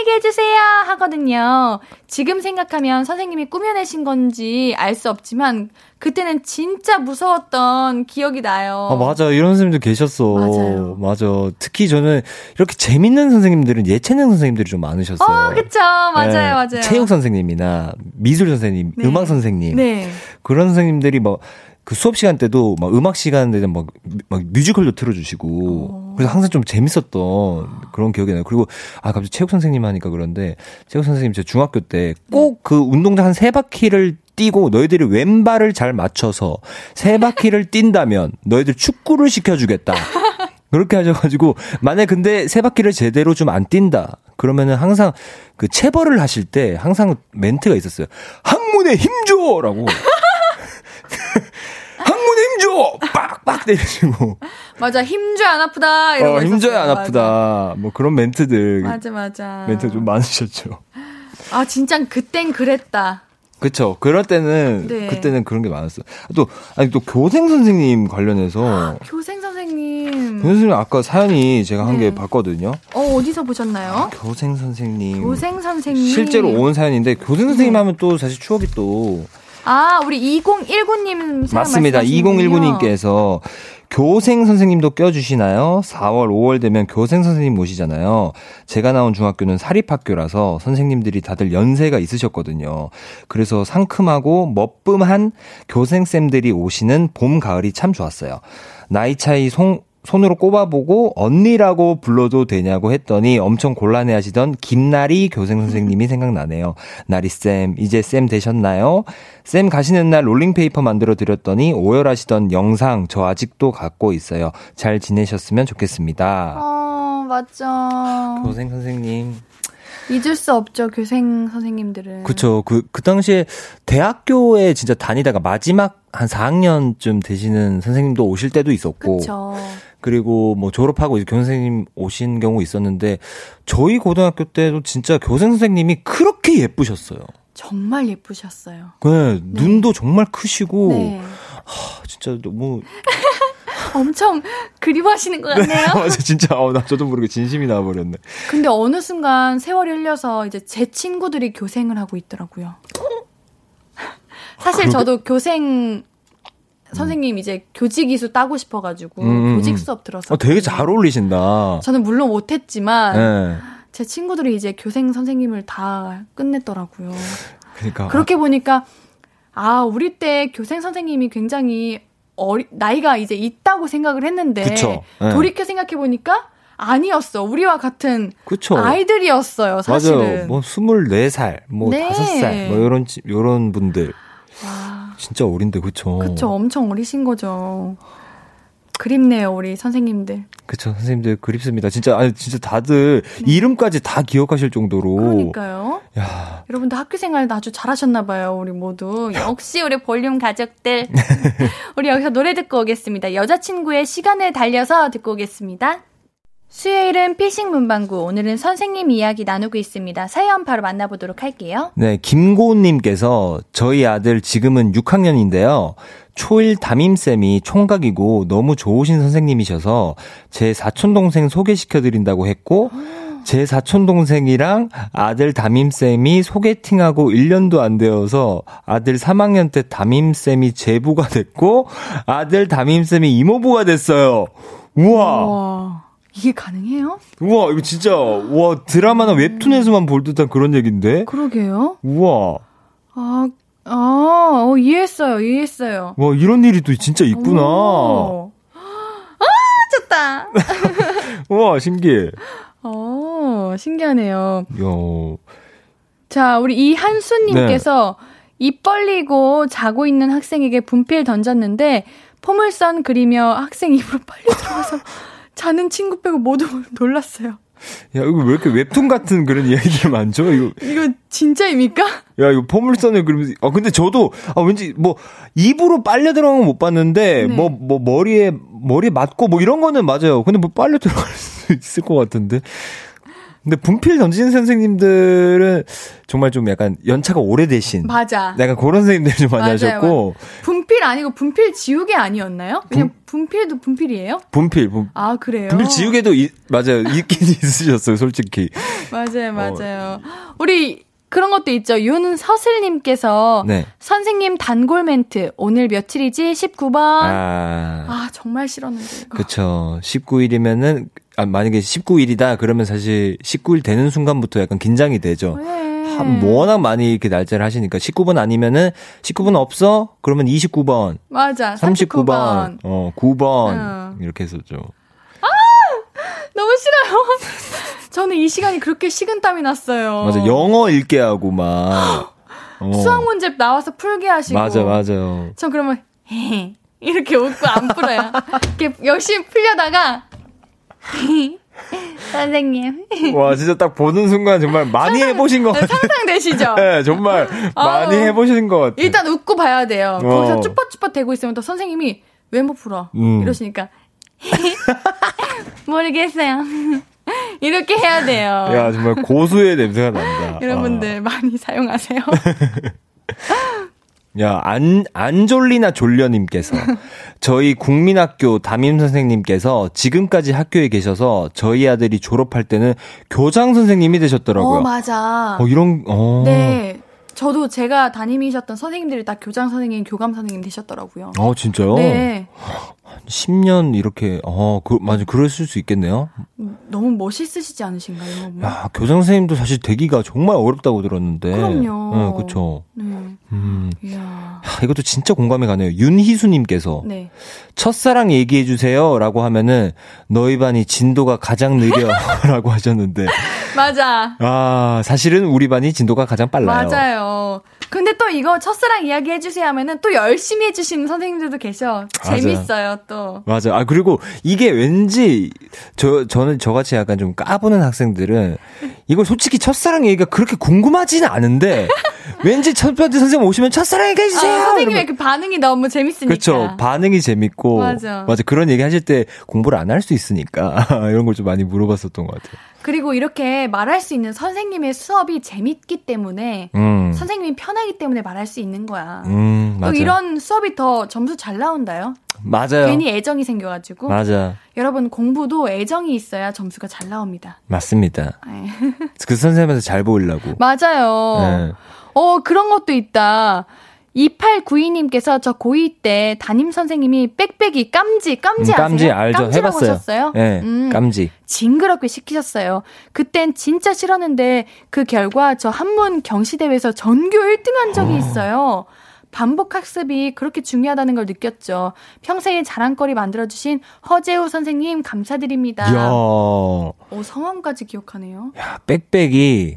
얘기 해주세요 하거든요. 지금 생각하면 선생님이 꾸며내신 건지 알 수 없지만 그때는 진짜 무서웠던 기억이 나요. 아, 맞아. 이런 선생님들 계셨어. 맞아요. 맞아. 특히 저는 이렇게 재밌는 선생님들은 예체능 선생님들이 좀 많으셨어요. 어, 그쵸. 맞아요, 예, 맞아요. 체육 선생님이나 미술 선생님, 네. 음악 선생님. 네. 그런 선생님들이 막 그 수업 시간 때도 막 음악 시간에는 막, 막 뮤지컬도 틀어주시고 어. 그래서 항상 좀 재밌었던 그런 기억이 나요. 그리고 아 갑자기 체육 선생님 하니까 그런데 체육 선생님 제가 중학교 때 꼭 그 운동장 한 세 바퀴를 뛰고 너희들이 왼발을 잘 맞춰서 세 바퀴를 뛴다면 너희들 축구를 시켜주겠다. 그렇게 하셔가지고 만약 근데 세 바퀴를 제대로 좀 안 뛴다. 그러면은 항상 그 체벌을 하실 때 항상 멘트가 있었어요. 항문에 힘줘라고. 항문에 힘줘! 빡빡 때리시고. 맞아. 힘줘야 안 아프다. 이런 어, 거 힘줘야 안. 아프다. 뭐 그런 멘트들. 맞아, 맞아. 맞아. 멘트 좀 많으셨죠. 아, 진짜 그땐 그랬다. 그쵸. 그럴 때는, 네. 그때는 그런 게 많았어. 또, 아니, 또 교생 선생님 관련해서. 교생 선생님. 교생 선생님 아까 사연이 제가 한개 네. 봤거든요. 어, 어디서 보셨나요? 교생 선생님. 교생 선생님. 실제로 온 사연인데, 교생 선생님 네. 하면 또 사실 추억이 또. 아, 우리 2019님 사연 맞습니다. 말씀하시는 분이요? 2019님께서 교생 선생님도 껴주시나요? 4월, 5월 되면 교생 선생님 모시잖아요. 제가 나온 중학교는 사립학교라서 선생님들이 다들 연세가 있으셨거든요. 그래서 상큼하고 멋쁨한 교생쌤들이 오시는 봄, 가을이 참 좋았어요. 나이 차이 송, 손으로 꼽아보고 언니라고 불러도 되냐고 했더니 엄청 곤란해 하시던 김나리 교생 선생님이 생각나네요. 나리 쌤, 이제 쌤 되셨나요? 쌤 가시는 날 롤링페이퍼 만들어 드렸더니 오열하시던 영상 저 아직도 갖고 있어요. 잘 지내셨으면 좋겠습니다. 어, 맞죠. 교생 선생님. 잊을 수 없죠, 교생 선생님들은. 그쵸. 그, 그 당시에 대학교에 진짜 다니다가 마지막 한 4학년쯤 되시는 선생님도 오실 때도 있었고. 그쵸. 그리고 뭐 졸업하고 이제 교생님 오신 경우 있었는데 저희 고등학교 때도 진짜 교생 선생님이 그렇게 예쁘셨어요. 정말 예쁘셨어요. 네, 눈도 정말 크시고 네. 하, 진짜 너무 엄청 그리워하시는 것 같네요. 맞아 진짜 어, 나 저도 모르게 진심이 나와버렸네. 근데 어느 순간 세월이 흘려서 이제 제 친구들이 교생을 하고 있더라고요. 사실 저도 교생 선생님 이제 교직 이수 따고 싶어가지고 음, 교직 음. 수업 들었어요. 어, 되게 잘 어울리신다. 저는 물론 못했지만 네. 제 친구들이 이제 교생 선생님을 다 끝냈더라고요. 그러니까 그렇게 보니까 아 우리 때 교생 선생님이 굉장히 어리 나이가 이제 있다고 생각을 했는데. 네. 돌이켜 생각해 보니까 아니었어. 우리와 같은 그쵸. 아이들이었어요. 사실은. 맞아요. 뭐 24살, 뭐 네. 5살, 뭐 요런 지- 요런 분들 와, 진짜 어린데 그쵸. 그쵸. 엄청 어리신 거죠. 그립네요, 우리 선생님들. 그쵸. 선생님들 그립습니다. 진짜 아니 진짜 다들 이름까지 다 기억하실 정도로 네. 그러니까요. 야, 여러분들 학교 생활 아주 잘하셨나 봐요, 우리 모두. 역시 우리 볼륨 가족들. 우리 여기서 노래 듣고 오겠습니다. 여자친구의 시간을 달려서 듣고 오겠습니다. 수요일은 피싱 문방구. 오늘은 선생님 이야기 나누고 있습니다. 사연 바로 만나보도록 할게요. 네, 김고은님께서 저희 아들 지금은 6학년인데요. 초일 담임쌤이 총각이고 너무 좋으신 선생님이셔서 제 사촌동생 소개시켜드린다고 했고, 제 사촌동생이랑 아들 담임쌤이 소개팅하고 1년도 안 되어서 아들 3학년 때 담임쌤이 제부가 됐고, 아들 담임쌤이 이모부가 됐어요. 우와! 와, 이게 가능해요? 우와, 이거 진짜, 와, 드라마나 웹툰에서만 볼 듯한 그런 얘기인데? 그러게요. 우와. 아, 아, 어, 이해했어요, 이해했어요. 와, 이런 일이 또 진짜 있구나. 오. 아, 좋다. 우와, 신기해. 어, 신기하네요. 야 자, 우리 이한수님께서 입 벌리고 자고 있는 학생에게 분필 던졌는데 포물선 그리며 학생 입으로 빨리 들어가서 자는 친구 빼고 모두 놀랐어요. 야, 이거 왜 이렇게 웹툰 같은 그런 이야기들 많죠? 이거, 이거 진짜입니까? 야, 이거 포물선을 그리면서, 아, 근데 저도, 아, 왠지, 뭐, 입으로 빨려 들어간 건 못 봤는데, 네. 뭐, 뭐, 머리에, 머리에 맞고, 뭐, 이런 거는 맞아요. 근데 뭐, 빨려 들어갈 수 있을 것 같은데. 근데 분필 던지는 선생님들은 정말 좀 약간 연차가 오래되신. 맞아. 약간 그런 선생님들 좀 많이 맞아요, 하셨고, 분필 아니고 분필 지우개 아니었나요? 그냥 분 필도 분필이에요? 분필, 분, 아, 그래요? 분필 지우개도, 이- 맞아요. 있긴 있으셨어요, 솔직히. 맞아요, 맞아요. 우리 그런 것도 있죠. 윤서슬님께서 네. 선생님 단골 멘트 오늘 며칠이지? 19번. 아, 아, 정말 싫었는데. 그쵸. 19일이면은, 아, 만약에 19일이다, 그러면 사실 19일 되는 순간부터 약간 긴장이 되죠. 네. 한, 뭐 워낙 많이 이렇게 날짜를 하시니까 19번 아니면은 19번 없어? 그러면 29번, 맞아. 39번, 39번. 어, 9번 응. 이렇게 했었죠. 너무 싫어요. 저는 이 시간이 그렇게 식은땀이 났어요. 맞아. 영어 읽게 하고 막. 어. 수학 문제 나와서 풀게 하시고. 맞아, 맞아요. 전 그러면 이렇게 웃고 안 풀어요. 이렇게 열심히 풀려다가 선생님 와, 진짜 딱 보는 순간 정말 많이 해보신 것 같아요. 상상되시죠? 네, 정말 많이. 해보신 것 같아요. 일단 웃고 봐야 돼요. 어. 거기서 쭈뼛쭈뼛 대고 있으면 또 선생님이 왜못 풀어? 음. 이러시니까 모르겠어요. 이렇게 해야 돼요. 야, 정말 고수의 냄새가 난다. 여러분들 많이 사용하세요. 야, 안, 안졸리나 졸려님께서 저희 국민학교 담임 선생님께서 지금까지 학교에 계셔서 저희 아들이 졸업할 때는 교장 선생님이 되셨더라고요. 어, 맞아. 어, 이런, 어. 네. 저도 제가 담임이셨던 선생님들이 다 교장 선생님, 교감 선생님 되셨더라고요. 어, 진짜요? 네. 10년 이렇게, 어, 그, 맞아, 그랬을 수 있겠네요. 너무 멋있으시지 않으신가요? 뭐. 야, 교장 선생님도 사실 되기가 정말 어렵다고 들었는데. 그럼요. 네, 그쵸. 네. 음. 이야. 하, 이것도 진짜 공감이 가네요. 윤희수님께서 네. 첫사랑 얘기해주세요. 라고 하면은 너희 반이 진도가 가장 느려. 라고 하셨는데. 맞아. 아, 사실은 우리 반이 진도가 가장 빨라요. 맞아요. 근데 또 이거 첫사랑 이야기 해주세요 하면은 또 열심히 해주시는 선생님들도 계셔. 맞아요. 재밌어요, 또. 맞아. 아, 그리고 이게 왠지, 저, 저는 저같이 약간 좀 까부는 학생들은 이걸 솔직히 첫사랑 얘기가 그렇게 궁금하지는 않은데 왠지 첫 번째 선생님 오시면 첫사랑 얘기 아, 해주세요. 선생님의 이러면- 그 반응이 너무 재밌으니까. 그렇죠. 반응이 재밌고. 맞아. 그런 얘기 하실 때 공부를 안 할 수 있으니까 이런 걸 좀 많이 물어봤었던 것 같아요. 그리고 이렇게 말할 수 있는 선생님의 수업이 재밌기 때문에 음. 선생님이 편하기 때문에 말할 수 있는 거야. 음, 또. 이런 수업이 더 점수 잘 나온다요. 맞아요. 괜히 애정이 생겨가지고. 맞아. 여러분 공부도 애정이 있어야 점수가 잘 나옵니다. 맞습니다. 네. 그 선생님한테 잘 보이려고. 맞아요. 네. 어, 그런 것도 있다. 2892님께서 저 고2 때 담임 선생님이 빽빽이 깜지, 깜지 음, 아세요? 깜지 알죠. 해봤어요. 하셨어요? 네, 음, 깜지. 징그럽게 시키셨어요. 그땐 진짜 싫었는데 그 결과 저 한문 경시대회에서 전교 1등 한 적이 있어요. 반복 학습이 그렇게 중요하다는 걸 느꼈죠. 평생의 자랑거리 만들어주신 허재우 선생님 감사드립니다. 이야. 오, 성함까지 기억하네요. 야, 빽빽이.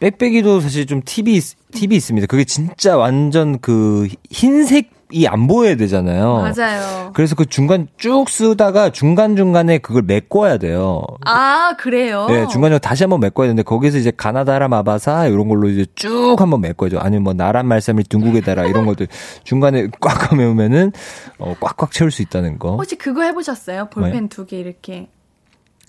빽빽이도 사실 좀 팁이, 있- 팁이 있습니다. 그게 진짜 완전 그 흰색 이 안 보여야 되잖아요. 맞아요. 그래서 그 중간 쭉 쓰다가 중간 중간에 그걸 메꿔야 돼요. 아, 그래요? 네, 중간중간 다시 한번 메꿔야 되는데 거기서 이제 가나다라 마바사 이런 걸로 이제 쭉 한번 메꿔야죠. 아니면 뭐 나란 말씀을 둥국에 달아 이런 것들 중간에 꽉꽉 메우면은 어, 꽉꽉 채울 수 있다는 거. 혹시 그거 해보셨어요? 볼펜 두개 이렇게.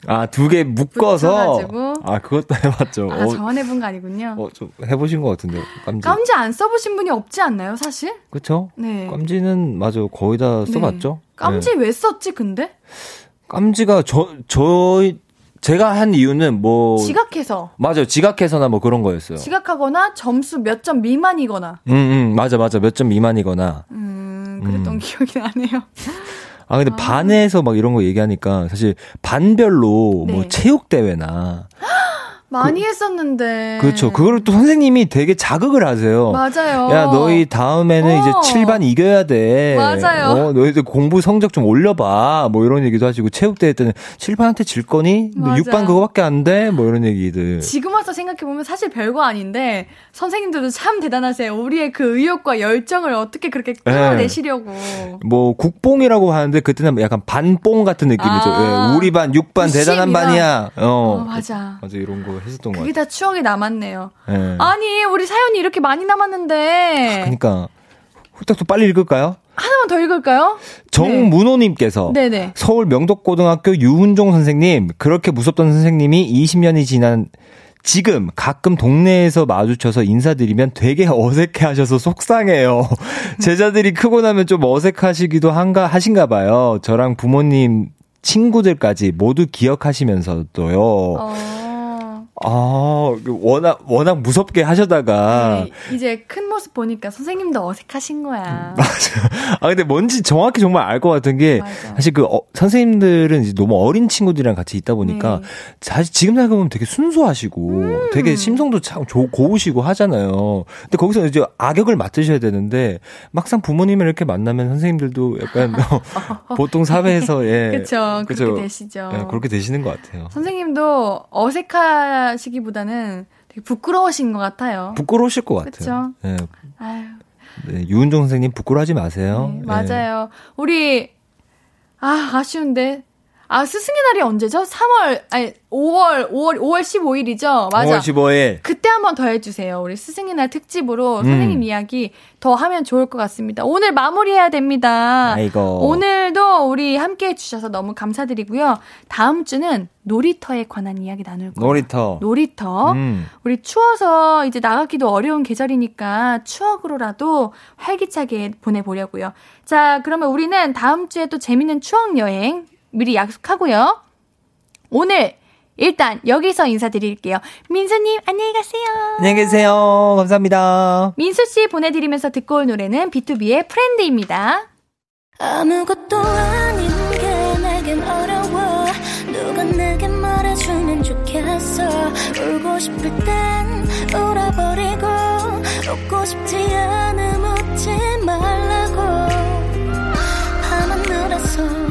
아, 두 개 묶어서 붙여가지고. 아, 그것도 해봤죠. 아, 어, 저만 해본 거 아니군요. 어, 좀 해보신 것 같은데 깜지. 깜지 안 써보신 분이 없지 않나요, 사실? 그쵸? 네. 깜지는 맞아 거의 다 써봤죠. 네. 깜지 네. 왜 썼지, 근데? 깜지가 저저 제가 한 이유는 뭐 지각해서. 맞아요 지각해서나 뭐 그런 거였어요. 지각하거나 점수 몇 점 미만이거나. 음, 음 맞아 맞아 몇 점 미만이거나. 음, 그랬던 음. 기억이 나네요. 아 근데 반에서 막 이런 거 얘기하니까 사실 반별로 뭐 네. 체육 대회나 많이 했었는데. 그렇죠. 그거를 또 선생님이 되게 자극을 하세요. 맞아요. 야, 너희 다음에는 어. 이제 7반 이겨야 돼. 맞아요. 어, 너희들 공부 성적 좀 올려봐. 뭐 이런 얘기도 하시고, 체육대회 때는 7반한테 질 거니? 뭐 맞아. 6반 그거밖에 안 돼? 뭐 이런 얘기들. 지금 와서 생각해보면 사실 별거 아닌데, 선생님들도 참 대단하세요. 우리의 그 의욕과 열정을 어떻게 그렇게 끌어내시려고. 뭐, 국뽕이라고 하는데, 그때는 약간 반뽕 같은 느낌이죠. 아. 예, 우리 반, 6반 대단한. 반이야. 어. 어, 맞아. 맞아, 이런 거 했었던 것 그게 같아요. 다 추억이 남았네요. 예. 아니, 우리 사연이 이렇게 많이 남았는데. 그러니까, 후딱 또 빨리 읽을까요? 하나만 더 읽을까요? 정문호님께서. 네네. 서울 명덕고등학교 유은종 선생님, 그렇게 무섭던 선생님이 20년이 지난 지금 가끔 동네에서 마주쳐서 인사드리면 되게 어색해 하셔서 속상해요. 제자들이 크고 나면 좀 어색하시기도 한가, 하신가 봐요. 저랑 부모님, 친구들까지 모두 기억하시면서도요. 어. 아, 워낙, 워낙 무섭게 하셔다가. 네, 이제 큰 모습 보니까 선생님도 어색하신 거야. 아, 근데 뭔지 정확히 정말 알 것 같은 게, 맞아. 사실 그, 어, 선생님들은 이제 너무 어린 친구들이랑 같이 있다 보니까, 네. 사실 지금 생각해보면 되게 순수하시고, 음. 되게 심성도 참 조- 고우시고 하잖아요. 근데 거기서 이제 악역을 맡으셔야 되는데, 막상 부모님을 이렇게 만나면 선생님들도 약간, 어, 보통 사회에서, 예. 그쵸. 그쵸. 그렇게 되시죠. 예, 그렇게 되시는 것 같아요. 선생님도 어색 하시기보다는 되게 부끄러우신 것 같아요. 부끄러우실 것 같아요. 예. 아유, 네, 유은종 선생님 부끄러워하지 마세요. 네, 예. 맞아요. 우리, 아, 아쉬운데. 아, 스승의 날이 언제죠? 3월, 아니, 5월, 5월, 5월 15일이죠? 맞아. 5월 15일. 그때 한 번 더 해주세요. 우리 스승의 날 특집으로 음. 선생님 이야기 더 하면 좋을 것 같습니다. 오늘 마무리해야 됩니다. 아이고. 오늘도 우리 함께 해주셔서 너무 감사드리고요. 다음 주는 놀이터에 관한 이야기 나눌 거예요. 놀이터. 놀이터. 음. 우리 추워서 이제 나가기도 어려운 계절이니까 추억으로라도 활기차게 보내보려고요. 자, 그러면 우리는 다음 주에 또 재밌는 추억 여행 미리 약속하고요. 오늘 일단 여기서 인사드릴게요. 민수님 안녕히 가세요. 안녕히 계세요. 감사합니다. 민수 씨 보내드리면서 듣고 올 노래는 B2B의 프렌드입니다. 아무것도 아닌 게 내겐 어려워 누가 내게 말해주면 좋겠어 울고 싶을 땐 울어버리고 웃고 싶지 않음 웃지 말라고 밤하늘에서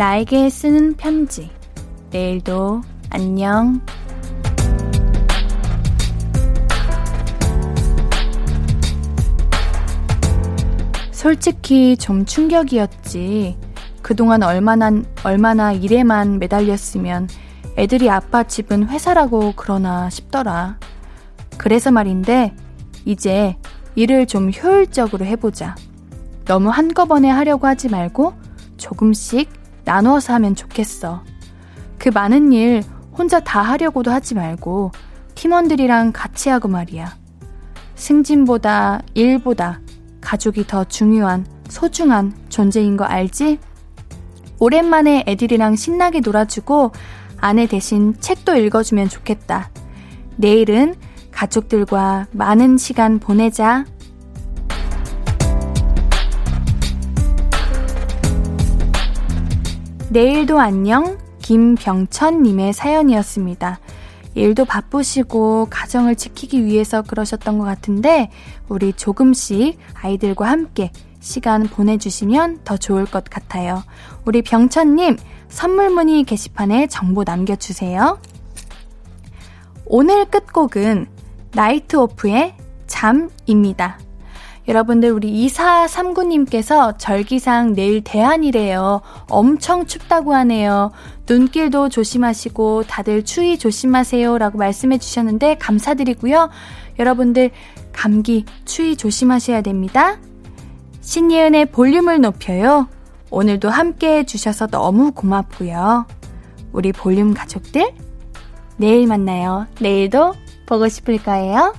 나에게 쓰는 편지. 내일도 안녕. 솔직히 좀 충격이었지. 그동안 얼마나, 얼마나 일에만 매달렸으면 애들이 아빠 집은 회사라고 그러나 싶더라. 그래서 말인데, 이제 일을 좀 효율적으로 해보자. 너무 한꺼번에 하려고 하지 말고 조금씩 나누어서 하면 좋겠어. 그 많은 일 혼자 다 하려고도 하지 말고 팀원들이랑 같이 하고 말이야. 승진보다 일보다 가족이 더 중요한 소중한 존재인 거 알지? 오랜만에 애들이랑 신나게 놀아주고 아내 대신 책도 읽어주면 좋겠다. 내일은 가족들과 많은 시간 보내자. 내일도 안녕 김병천님의 사연이었습니다. 일도 바쁘시고 가정을 지키기 위해서 그러셨던 것 같은데 우리 조금씩 아이들과 함께 시간 보내주시면 더 좋을 것 같아요. 우리 병천님 선물 문의 게시판에 정보 남겨주세요. 오늘 끝곡은 나이트 오프의 잠입니다. 여러분들 우리 2439님께서 절기상 내일 대한이래요. 엄청 춥다고 하네요. 눈길도 조심하시고 다들 추위 조심하세요 라고 말씀해 주셨는데 감사드리고요. 여러분들 감기 추위 조심하셔야 됩니다. 신예은의 볼륨을 높여요. 오늘도 함께 해주셔서 너무 고맙고요. 우리 볼륨 가족들, 내일 만나요. 내일도 보고 싶을 거예요.